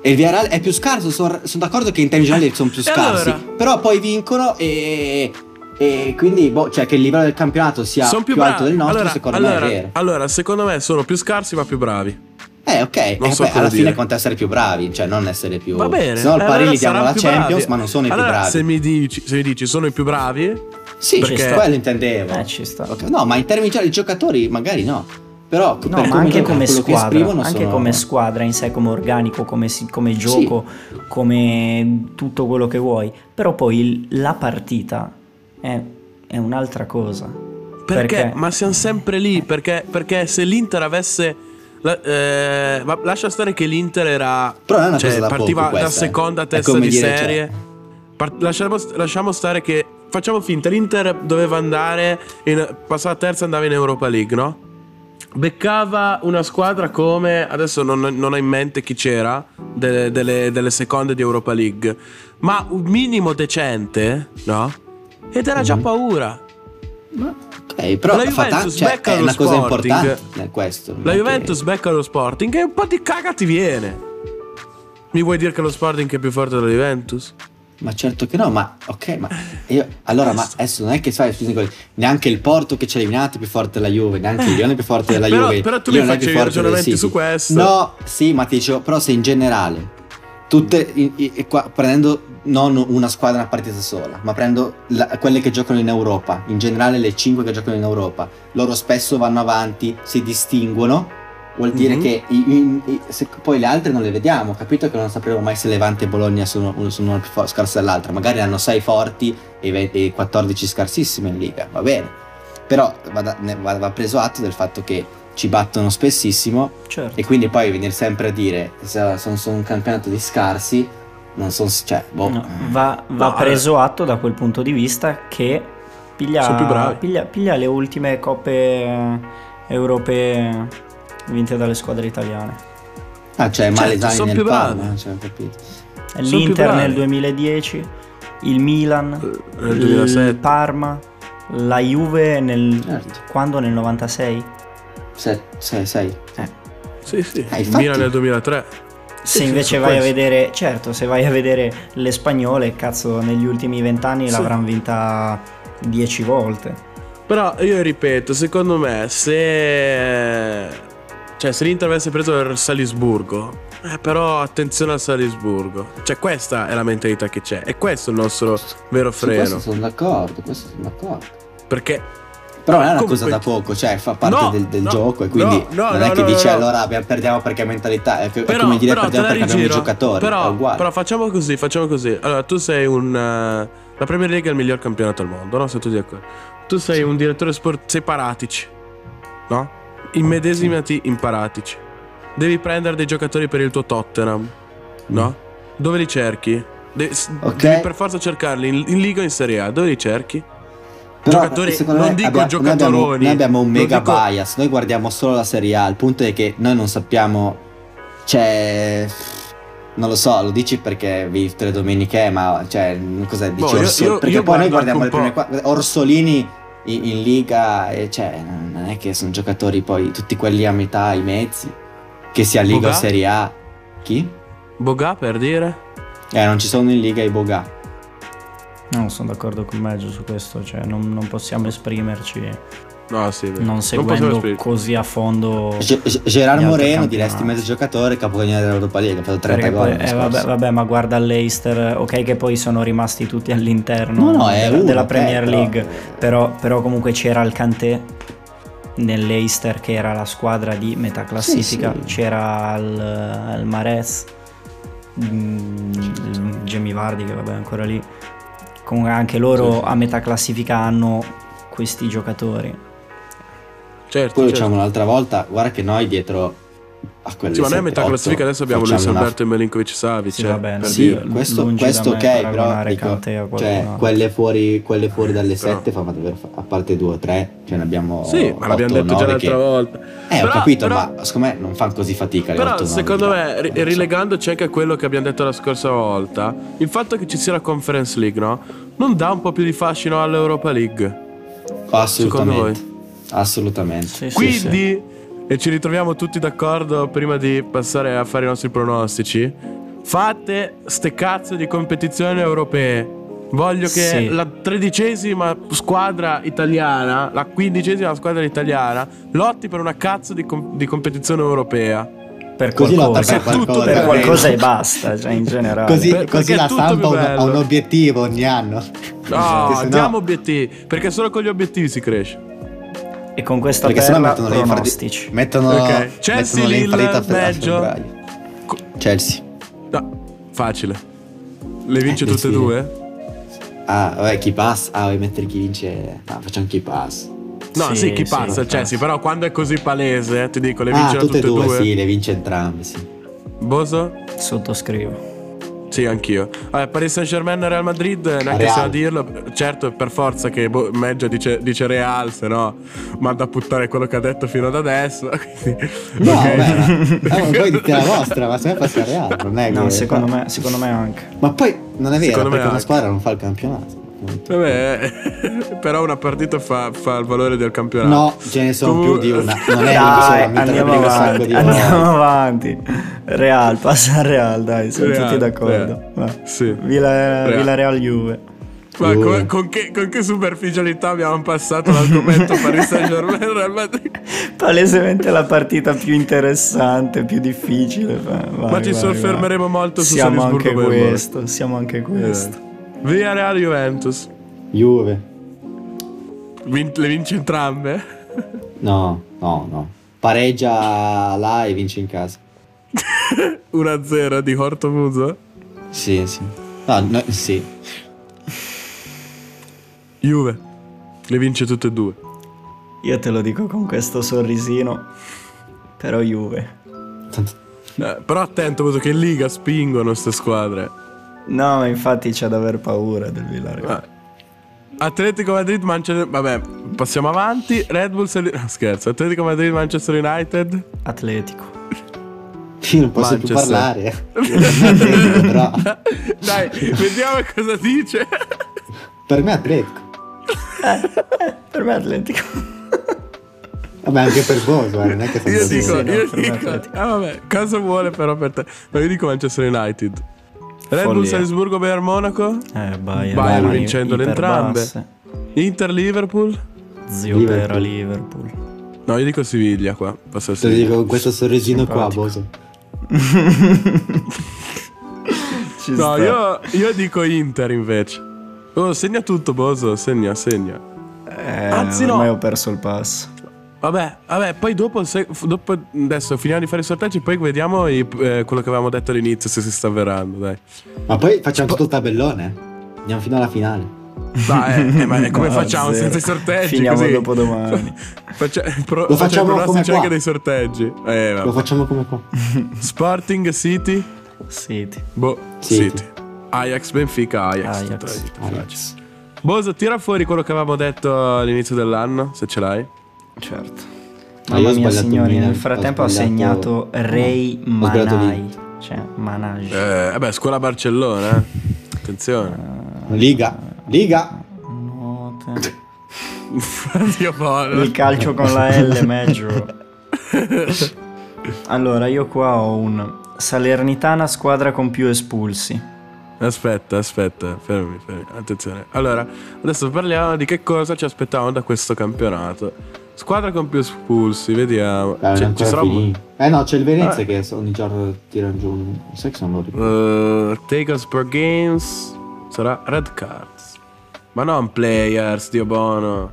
E il Villarreal è più scarso, sono, sono d'accordo che in termini generali sono più E scarsi. allora? Però poi vincono e, e quindi boh, cioè che il livello del campionato sia Sono più, più, alto del nostro, allora, secondo allora, me è vero. allora, secondo me sono più scarsi ma più bravi. Eh, ok, Non eh, so beh, alla fine dire. conta essere più bravi, cioè non essere più. Va bene. Se no al eh, pari allora gli diamo la Champions, bravi. ma non sono i allora, più bravi. Se mi, dici, se mi dici sono i più bravi, Sì, Perché- perché quello intendevo. Eh, ci sta. Ok, No, ma in termini generali, i giocatori magari no. Però No, per ma come anche come squadra, anche sono- come squadra in sé, come organico, come, si- come gioco, come tutto quello che vuoi. Però poi il- la partita è, è un'altra cosa. perché? Ma siamo sempre lì. Perché, perché se l'Inter avesse. La- eh, ma lascia stare che l'Inter era. Però è una cioè, cosa da partiva da eh. seconda testa di dire, cioè- serie. Par- lasciamo, lasciamo stare che. Facciamo finta, l'Inter doveva andare. In, passava terza andava in Europa League, no? Beccava una squadra come. Adesso non, non ho in mente chi c'era. Delle, delle- delle seconde di Europa League. Ma un minimo decente, no? Ed era già Mhm. paura. Ok, però La fa ta- Juventus cioè, becca è lo una cosa Sporting. importante è questo. La è che- Juventus becca lo Sporting e un po' di caga ti viene. Mi vuoi dire che lo Sporting è più forte della Juventus? Ma certo che no, ma ok, ma [laughs] io allora, ma adesso non è che sai, neanche il Porto che ci ha eliminato è più forte della Juve, neanche il Lione è più forte della però- Juve. però tu mi Lione è più facevi ragionamenti su questo. No, sì, ma ti dicevo, però se in generale tutte i- i- qua- prendendo non una squadra una partita sola, ma prendo la- quelle che giocano in Europa, in generale le 5 che giocano in Europa, loro spesso vanno avanti, si distinguono. Vuol dire Mhm. che i- i- se poi le altre non le vediamo, capito che non sapremo mai se Levante e Bologna sono, sono una più fo- scarsa dell'altra, magari hanno 6 forti e, ve- e 14 scarsissime in Liga, va bene. Però va, da- ne- va- va preso atto del fatto che ci battono spessissimo Certo. e quindi poi venire sempre a dire se sono, sono un campionato di scarsi, non sono, cioè, boh. No, va va No, preso atto da quel punto di vista che piglia, piglia, piglia le ultime coppe eh, europee vinte dalle squadre italiane. Ah, cioè, Certo, Malesani sono nel più bravi. Parma, cioè, capito. più L'Inter nel 2010, il Milan Eh, Nel 2007. il Parma, la Juve nel Certo. quando nel 96? 6, 6. Eh, Sì, sì. Eh, il infatti. Milan nel 2003. Se Sì, invece vai a vedere, certo, se vai a vedere le spagnole, cazzo, negli ultimi vent'anni Sì. l'avranno vinta dieci volte. Però io ripeto, secondo me, se. Cioè, se l'Inter avesse preso il Salisburgo. Eh, però attenzione al Salisburgo. Cioè, questa è la mentalità che c'è. E questo è il nostro vero Su questo freno. sono d'accordo, questo sono d'accordo. Perché. Però non è una Comunque- cosa da poco, cioè fa parte No, del, del no, gioco e quindi no, no, non è che no. allora perdiamo perché mentalità, è, Però, come dire però perdiamo perché abbiamo i rigiro. giocatori, Però, però facciamo così, facciamo così. Allora, tu sei un. eh, la Premier League è il miglior campionato al mondo, no? Se tu di accordo. Tu sei un direttore sport. Sei paratici. No? Immedesimati in paratici. Devi prendere dei giocatori per il tuo Tottenham. No? Dove li cerchi? De- s- Ok. Devi per forza cercarli in, in Liga o in Serie A. Dove li cerchi? Però, giocatori- secondo non me dico abbia- Noi abbiamo, noi abbiamo un mega dico- bias, noi guardiamo solo la Serie A, il punto è che noi non sappiamo, cioè, non lo so, lo dici perché vi le domeniche, ma cioè, cos'è, dici Boh, io- Orso- io- perché io poi noi guardiamo le prime un qua- Orsolini in, in Liga, e cioè, non è che sono giocatori poi tutti quelli a metà, i mezzi, che sia Liga o Boga? Serie A. Chi? Boga per dire? Eh, non ci sono in Liga i Boga. No, sono d'accordo con Meggio su questo, cioè non, non possiamo esprimerci No, sì. non seguendo esprimere. così a fondo. Ge- Gerard Moreno, diresti mezzo giocatore, capocannoniere dell'Europa League, ha fatto 30 Perché gol. poi- l'anno eh, vabbè, vabbè, ma guarda l'Eister, ok che poi sono rimasti tutti all'interno No, no, è della, uno, della ok, Premier però- League, però, però comunque c'era il Kanté nell'Eister che era la squadra di metà classifica, sì. c'era il, il Mares, mm, il Jamie Vardy che vabbè è ancora lì, comunque anche loro a metà classifica hanno questi giocatori. Certo, Poi certo. diciamo un'altra volta, guarda che noi dietro a quelle Sì, ma noi a metà 7, classifica 8, adesso abbiamo Luis facciamo una- Alberto e Milinkovic Savic. Sì, per Sì, questo, questo ok, però dico, cioè, quelle fuori, quelle fuori dalle Però- 7 fa davvero fa- a parte 2 o 3, ce ne abbiamo Sì, ma l'abbiamo detto già l'altra che- volta. Eh, ho Però- capito, però- ma secondo me non fanno così fatica Però 8 secondo me, ri- rilegandoci anche a quello che abbiamo detto la scorsa volta, il fatto che ci sia la Conference League, no? Non dà un po' più di fascino all'Europa League. Assolutamente. Assolutamente. Sì, sì, Quindi, e ci ritroviamo tutti d'accordo prima di passare a fare i nostri pronostici, fate ste cazzo di competizioni europee. Voglio che Sì. la tredicesima squadra italiana, la quindicesima squadra italiana, lotti per una cazzo di, com- di competizione europea. per Così lotta qualcosa, per qualcosa, per per qualcosa e basta, cioè in generale. Così, Per- così la stampa ha un- ha un bello. obiettivo ogni anno. No, diamo obiettivi, perché solo con gli obiettivi si cresce. E con questa Perché sennò perla mettono pronostici. mettono, Ok. Chelsea, mettono le Lille, a febbraio. Chelsea. No, facile. Le vince Eh, tutte e due? Ah, vabbè, chi passa? Ah, vuoi mettere chi vince? No, facciamo chi passa. No, sì, Sì, chi sì, passa Chelsea, fa. però quando è così palese, ti dico, le Ah, vincono tutte e due, due. sì, le vince entrambe, sì. Boso? Sottoscrivo. Sì, anch'io. Vabbè, Paris Saint Germain e Real Madrid, neanche Real. se a dirlo. Certo, per forza che boh, Meggio dice, dice Real, se no manda a puttare quello che ha detto fino ad adesso. [laughs] quindi- No, ok. vabbè, ma, ah, ma voi dite la vostra, ma se me passa Real, non è No, che- secondo me, secondo me anche. Ma poi non è vero, Secondo perché una squadra non fa il campionato. Appunto. Vabbè, [laughs] però una partita fa, fa il valore del campionato. No, ce ne sono Comunque- più di una. Non è Dai, andiamo avanti, di andiamo avanti. Real, passa al Real, dai, siamo Real, tutti d'accordo. Real. Sì. Villa, Real. Villa Real Juve. Ma Uh. come- con, che, con che superficialità abbiamo passato l'argomento [laughs] Paris Saint Germain Real Madrid? Palesemente la partita più interessante, più difficile. Va- vai, Ma ci vai, soffermeremo vai. molto su Siamo Salisburgo anche questo, siamo anche questo. Via Real Juventus. Juve. Vin- le vince entrambe? No, no, no. Pareggia là e vince in casa. [laughs] 1-0 di Horto Muso. Sì, sì. No, no, sì. Juve. Le vince tutte e due. Io te lo dico con questo sorrisino, però Juve. Eh, però attento, che in Liga spingono queste squadre. No, ma infatti c'è da aver paura del Villarreal. Ah. Atletico Madrid, Manchester... Vabbè, passiamo avanti. Red Bull... Sel- no, scherzo. Atletico Madrid, Manchester United. Atletico. Io non posso più Manchester. parlare. È [laughs] Atletico, però. Dai, vediamo cosa dice. Per me Atletico. Per me Atletico. Vabbè, anche per Boso, eh, non è che Io dico, sì, no, io dico, ah vabbè, cosa vuole però per te? Ma io dico Manchester United. Red Bull Follia. Salzburgo Bayern Monaco. Eh, Bayern, Bayern mani vincendole entrambe. iperbasse. Inter Liverpool. Zio Liverpool. Pera Liverpool. No, io dico Siviglia qua. Passa il Te lo Siviglia. dico con questo sorrisino qua. Boso. [laughs] Ci No, io, io dico Inter invece. Oh, segna tutto, Boso. Segna, segna. Eh, Anzi, no. ormai ho perso il passo. Vabbè, vabbè, poi dopo, se- dopo adesso finiamo di fare i sorteggi, poi vediamo i- eh, quello che avevamo detto all'inizio se si sta avverando, dai. Ma poi facciamo tutto il tabellone. Andiamo fino alla finale. Dai, eh, ma come [laughs] No, facciamo zero. senza i sorteggi? Finiamo così? dopodomani. [laughs] Faccia- pro- Lo facciamo facciamo i come qua. anche dei sorteggi. Eh, Lo facciamo come qua. [laughs] Sporting City. City. Boh, City. City. Ajax, Benfica, Ajax. Ajax. La- Alex. Boso, tira fuori quello che avevamo detto all'inizio dell'anno, se ce l'hai. Certo. Ma io ho Mamma mia, signori, nel frattempo ha segnato Ray sbagliato Manai. Cioè, Manage. Eh, vabbè, scuola Barcellona, eh. Attenzione. Liga. Liga. Note. [laughs] Dio buono. Il calcio con la L, [laughs] meglio. Allora, io qua ho un Salernitana squadra con più espulsi. Aspetta, aspetta, fermi, fermi, attenzione. Allora, adesso parliamo di che cosa ci aspettavamo da questo campionato. Squadra con più espulsi, vediamo. È Cioè, ci sarà un-. Eh no, c'è il Venezia che ogni giorno tira giù. Non sai che sono loro. Uh, take us per games sarà red cards. Ma non players, Dio buono.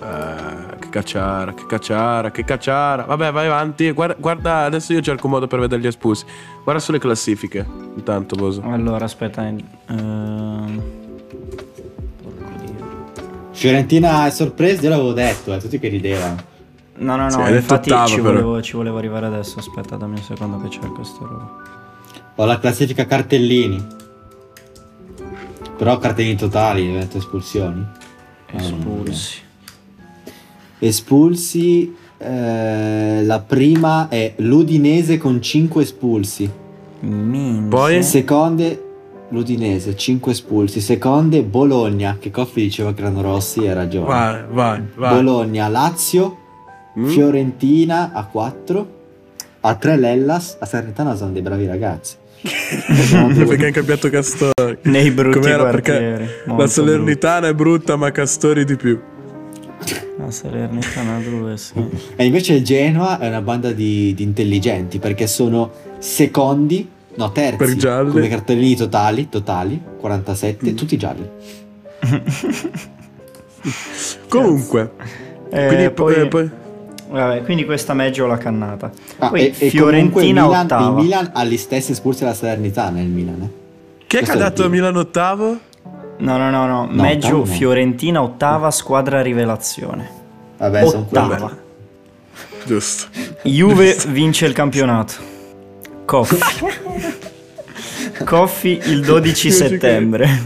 Eh, che cacciara, che cacciara, che cacciara. Vabbè, vai avanti. Guarda, guarda, adesso io cerco un modo per vedere gli espulsi. Guarda sulle classifiche. Intanto, Boso. Allora, aspetta. Dio. Fiorentina è sorpresa, io l'avevo detto, eh, tutti che ridevano. No, no, Sì, no, detto infatti ottavo, ci volevo, ci volevo arrivare adesso. Aspetta, dammi un secondo che cerco sta roba. Ho la classifica cartellini. Però cartellini totali, diventa espulsioni. Espulsi. Espulsi. eh, la prima è l'Udinese con 5 espulsi. Minchia. Poi? Seconde, l'Udinese, 5 espulsi. Seconde, Bologna, che Coffi diceva che erano rossi e ha ragione. Vai, vai, vai. Bologna, Lazio, Mm? Fiorentina a 4. A 3 l'Ellas, a Salernitana sono dei bravi ragazzi. [laughs] Perché hanno cambiato Castori. Nei brutti Com'era? quartieri, Perché la Salernitana è brutta, ma Castori di più. La Salernitana 2, sì. E invece il Genoa è una banda di, di intelligenti perché sono secondi, no terzi, Per gialli. come cartellini totali, totali, 47, tutti gialli. [laughs] Comunque, Eh, quindi poi, eh, poi- vabbè, quindi questa meglio l'ha cannata. Ah, poi e, e Fiorentina Milan, ottava. il Milan ha gli stessi espulsi della Salernitana il Milan. eh. chi è che Questo ha dato tiro. Milan ottavo? No, no, no, no. No, Meggio ottavo no. Fiorentina ottava squadra rivelazione. Vabbè, sono Ottava. quelli. Giusto. Juve vince il campionato. Coffi. [laughs] Coffi il 12 settembre.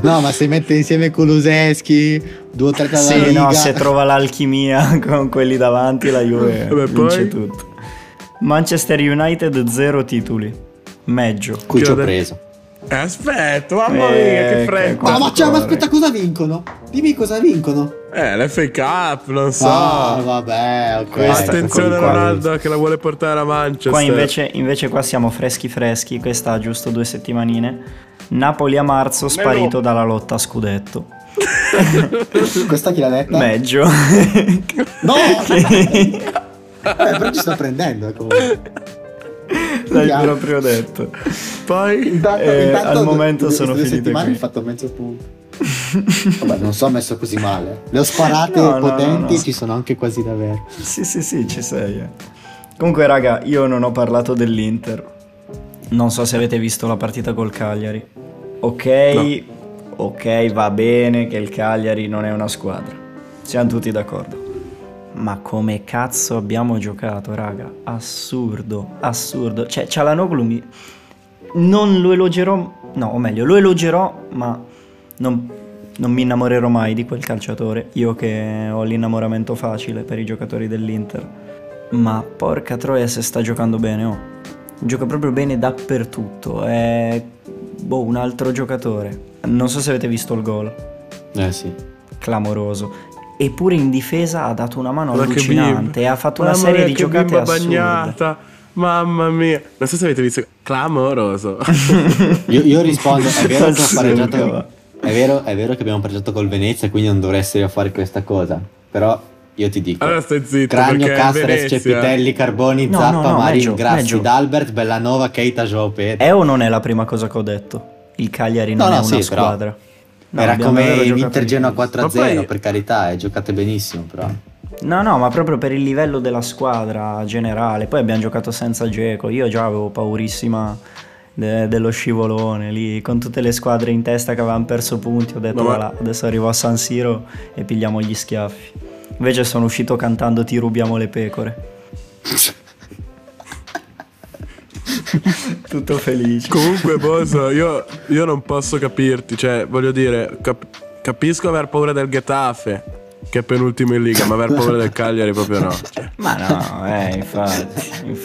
No, ma se mette insieme Kuluseschi, due o tre dalla Sì, Liga. no, se trova l'alchimia [laughs] con quelli davanti la Juve Vabbè, vince poi? tutto. Manchester United zero titoli. Meggio. Cui ci ho Chiude. preso. Eh, aspetta, mamma Eh, mia, che che freddo. Ma, ma, cioè, ma cuore. aspetta, cosa vincono? Dimmi cosa vincono. Eh, l'FA Cup, non so. Ah, vabbè, ok. Attenzione qua. Ronaldo che la vuole portare a Manchester. Qua invece, invece qua siamo freschi freschi, questa ha giusto due settimanine. Napoli a marzo sparito dalla lotta a scudetto. [laughs] Questa chi l'ha detta? Meggio. No! [laughs] eh, però ci sta prendendo comunque. L'hai Chiaro. proprio detto. Poi Intanto, Eh, intanto al momento sono due finite settimane qui. ho fatto mezzo punto. [laughs] Vabbè, non so messo così male. Le ho sparate no, potenti, no, no. ci sono anche quasi davvero. Sì, sì, sì, ci sei. eh. Comunque, raga, io non ho parlato dell'Inter. Non so se avete visto la partita col Cagliari. Ok, ok, va bene che il Cagliari non è una squadra. Siamo tutti d'accordo. Ma come cazzo abbiamo giocato, raga? Assurdo, assurdo. Cioè, Cialanoglu mi... Non lo elogerò... No, o meglio, lo elogerò, ma non, non mi innamorerò mai di quel calciatore. Io che ho l'innamoramento facile per i giocatori dell'Inter. Ma porca troia se sta giocando bene, oh. Gioca proprio bene dappertutto. È... Boh, un altro giocatore. Non so se avete visto il gol Eh sì. clamoroso. Eppure in difesa ha dato una mano Guarda allucinante e ha fatto una Mamma serie mia, di giocate assurde. bagnata. Mamma mia. Non so se avete visto. Clamoroso. [laughs] Io, io rispondo, è vero pareggiato. È vero, è vero che abbiamo pareggiato col Venezia, quindi non dovresti fare questa cosa. Però io ti dico. Allora stai zitto. Cragno, Venezia- Cepitelli, Carboni, No, Zappa, no, no, Marin, Grassi. D'Albert, Bellanova, Keita, Joao Pedro. È o non è la prima cosa che ho detto? Il Cagliari non No, è no, una sì, però squadra. No, Era come l'Inter Genoa benissimo. 4-0, Ma poi- per carità, e giocate benissimo, però. No, no, ma proprio per il livello della squadra generale. Poi abbiamo giocato senza Geco. Io già avevo paurissima de- dello scivolone lì, con tutte le squadre in testa che avevano perso punti. Ho detto, voilà, adesso arrivo a San Siro e pigliamo gli schiaffi. Invece sono uscito cantando Ti rubiamo le pecore. [laughs] [laughs] Tutto felice. Comunque, Boso, io, io non posso capirti. Cioè, voglio dire, cap- capisco aver paura del Getafe, che è penultimo in liga, ma aver paura del Cagliari proprio no. Cioè, Ma no, eh, infatti,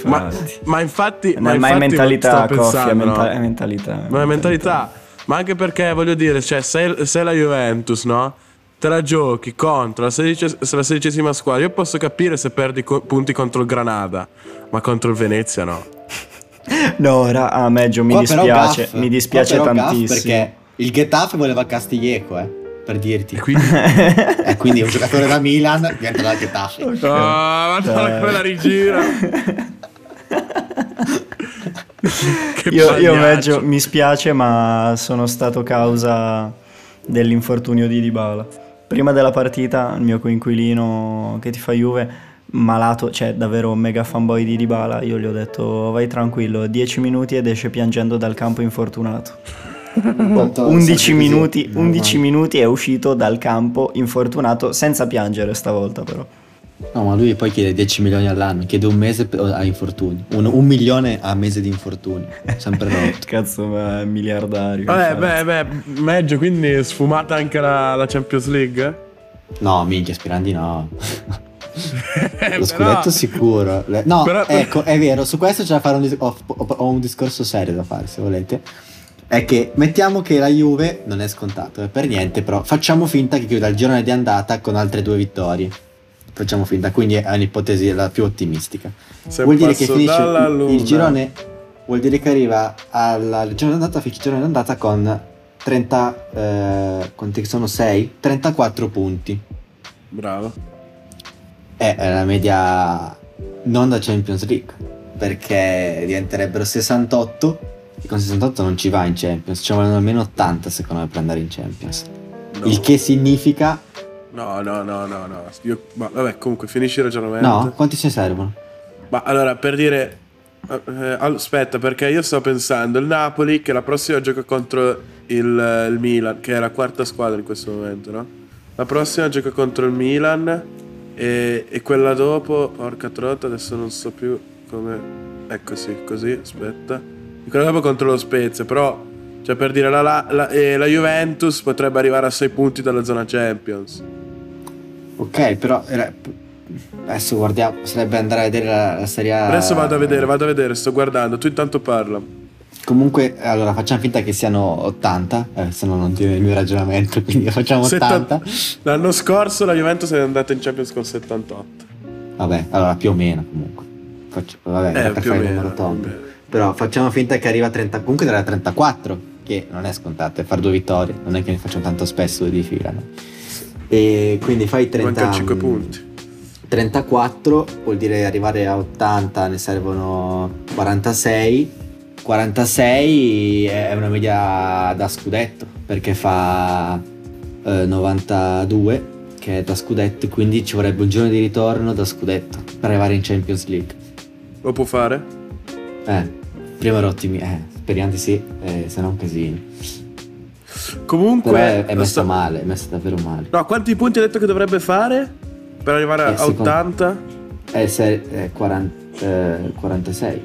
ma, infatti. ma infatti. Ma, Ma, è mentalità, sto Coffi, è, pensando, menta- no? è mentalità. Ma è mentalità. Ma anche perché voglio dire, cioè, sei, sei la Juventus, no? Te la giochi contro la, sedici- la sedicesima squadra. Io posso capire se perdi co- punti contro il Granada, ma contro il Venezia no. No, ora a Meggio mi Qua dispiace, mi dispiace tantissimo. perché il Getafe voleva Castiglieco, eh, per dirti. E quindi. [laughs] E quindi un giocatore da Milan diventa da Getafe. Ah, guarda come la rigira. [laughs] Che Io, io. Meggio mi spiace, ma sono stato causa dell'infortunio di Dybala. Prima della partita, il mio coinquilino che ti fa Juve, malato, cioè davvero un mega fanboy di Dybala, io gli ho detto vai tranquillo, 10 minuti ed esce piangendo dal campo infortunato. 11 minuti, 11 minuti è uscito dal campo infortunato senza piangere stavolta però. No, ma lui poi chiede 10 milioni all'anno, chiede un mese a infortuni. Un, un milione a mese di infortuni. Sempre [laughs] rotto. Cazzo, ma è miliardario. Vabbè, infatti. beh, beh, Meggio, quindi sfumata anche la, la Champions League? No, minchia, Spirandi no. [laughs] Lo scudetto sicuro. Le- No, Però- ecco, è vero, su questo c'è da fare un, dis- ho, ho- un discorso serio da fare, se volete. È che mettiamo che la Juve non è scontato, è per niente, però facciamo finta che chiuda il girone di andata con altre due vittorie. Facciamo finta, quindi è un'ipotesi la più ottimistica. Se vuol dire che finisce il, luna. il girone, vuol dire che arriva al girone d'andata, finisce il girone d'andata con 30, eh, quanti sono 6? 34 punti. Bravo. È la media non da Champions League, perché diventerebbero 68 e con 68 non ci va in Champions, ci vogliono almeno 80 secondo me per andare in Champions. No. Il che significa... No, no, no, no, no. Io- ma vabbè, comunque finisci il ragionamento. No, quanti ce ne servono? Ma allora, per dire... eh, eh, aspetta, perché io sto pensando, il Napoli che la prossima gioca contro il, il Milan, che è la quarta squadra in questo momento, no? La prossima gioca contro il Milan e, e quella dopo, porca trotta, adesso non so più come... Ecco sì, così, aspetta. E quella dopo contro lo Spezia, però... Cioè per dire, la, la, la- eh, la Juventus potrebbe arrivare a 6 punti dalla zona Champions. Ok, però... era- Adesso guardiamo, sarebbe andare a vedere la, la Serie A. Adesso vado a vedere, vado a vedere, sto guardando, tu intanto parla. Comunque, allora facciamo finta che siano 80, eh, se no non tiene il mio ragionamento, [laughs] quindi facciamo 80. 70 L'anno scorso la Juventus è andata in Champions con 78. Vabbè, allora più o meno comunque. Faccio, vabbè, per Eh, o fare il numero tondo. Però facciamo finta che arriva a 30, comunque era a 34, che non è scontato, è fare due vittorie, non è che ne facciamo tanto spesso di fila. no? E quindi fai 30, Mancano 5 punti. 34, vuol dire arrivare a 80, ne servono 46. 46 è una media da scudetto, perché fa eh, 92 che è da scudetto, quindi ci vorrebbe un giorno di ritorno da scudetto per arrivare in Champions League. Lo può fare? Eh, prima ero ottimi, eh, speriamo di sì, eh, se no è un casino. Comunque... Però è, è messa sta- male, è messa davvero male. No, quanti punti ha detto che dovrebbe fare? Per arrivare Eh, a secondo- 80? È, se- è 40, eh, 46.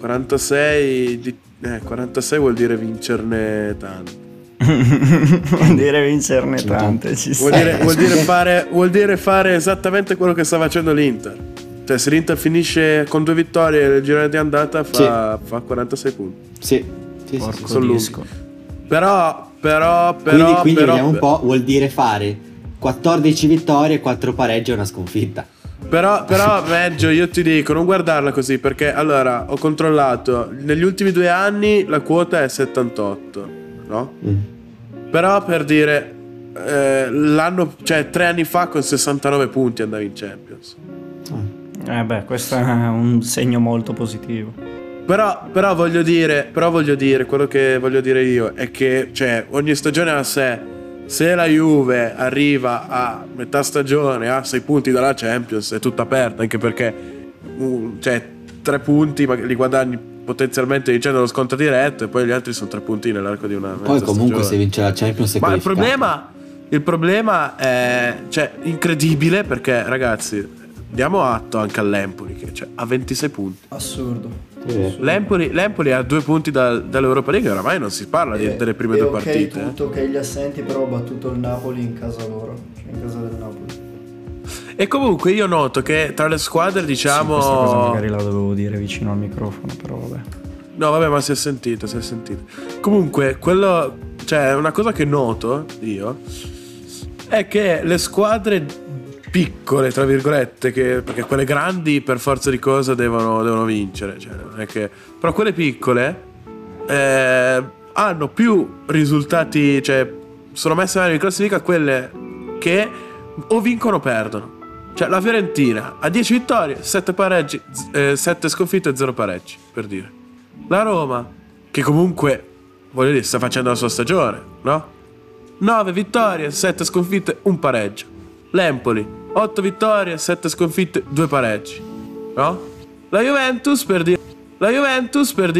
46... Di... Eh, 46 vuol dire vincerne tanto. Vuol dire vincerne tante, [laughs] ci Vuol dire, vuol dire fare, vuol dire fare esattamente quello che sta facendo l'Inter. Cioè, se l'Inter finisce con due vittorie nel girone di andata, fa, fa 46 punti. Sì, sì, sì, Porco sì. sono disco. Però, però, però, quindi, quindi però, vediamo un po', vuol dire fare 14 vittorie, 4 pareggi e una sconfitta. Però, però peggio, io ti dico, non guardarla così perché allora ho controllato, negli ultimi due anni la quota è 78, no? Mm. Però per dire, eh, l'anno, cioè tre anni fa con 69 punti andavi in Champions. Eh beh, questo è un segno molto positivo. Però, però voglio dire, però voglio dire, quello che voglio dire io è che cioè, ogni stagione a sé. Se la Juve arriva a metà stagione a 6 punti dalla Champions è tutta aperta, anche perché uh, cioè, 3 punti ma li guadagni potenzialmente vincendo lo sconto diretto e poi gli altri sono 3 punti nell'arco di una Poi comunque se stagione. vince la Champions è Ma il problema, il problema è cioè, incredibile perché ragazzi diamo atto anche all'Empoli che cioè, ha 26 punti. Assurdo. Sì. L'Empoli, l'Empoli ha due punti dal- dall'Europa League, oramai non si parla di- delle prime due partite. eh. tutto, che gli assenti però ha battuto il Napoli in casa loro, cioè in casa del Napoli. E comunque io noto che tra le squadre diciamo... Questa cosa magari la dovevo dire vicino al microfono, però vabbè. No, vabbè, ma si è sentito, si è sentito. Comunque, quello. Cioè, una cosa che noto io è che le squadre piccole, tra virgolette, che, perché quelle grandi per forza di cosa devono, devono vincere. Cioè, che, però quelle piccole eh, hanno più risultati, cioè, sono messe meglio in classifica quelle che o vincono o perdono. Cioè, la Fiorentina ha 10 vittorie, 7 pareggi, 7 sconfitte e 0 pareggi, per dire. La Roma, che comunque, voglio dire, sta facendo la sua stagione, no? 9 vittorie, 7 sconfitte, 1 pareggio. L'Empoli, 8 vittorie, 7 sconfitte, 2 pareggi, no? La Juventus, per dire... La Juventus, per dire...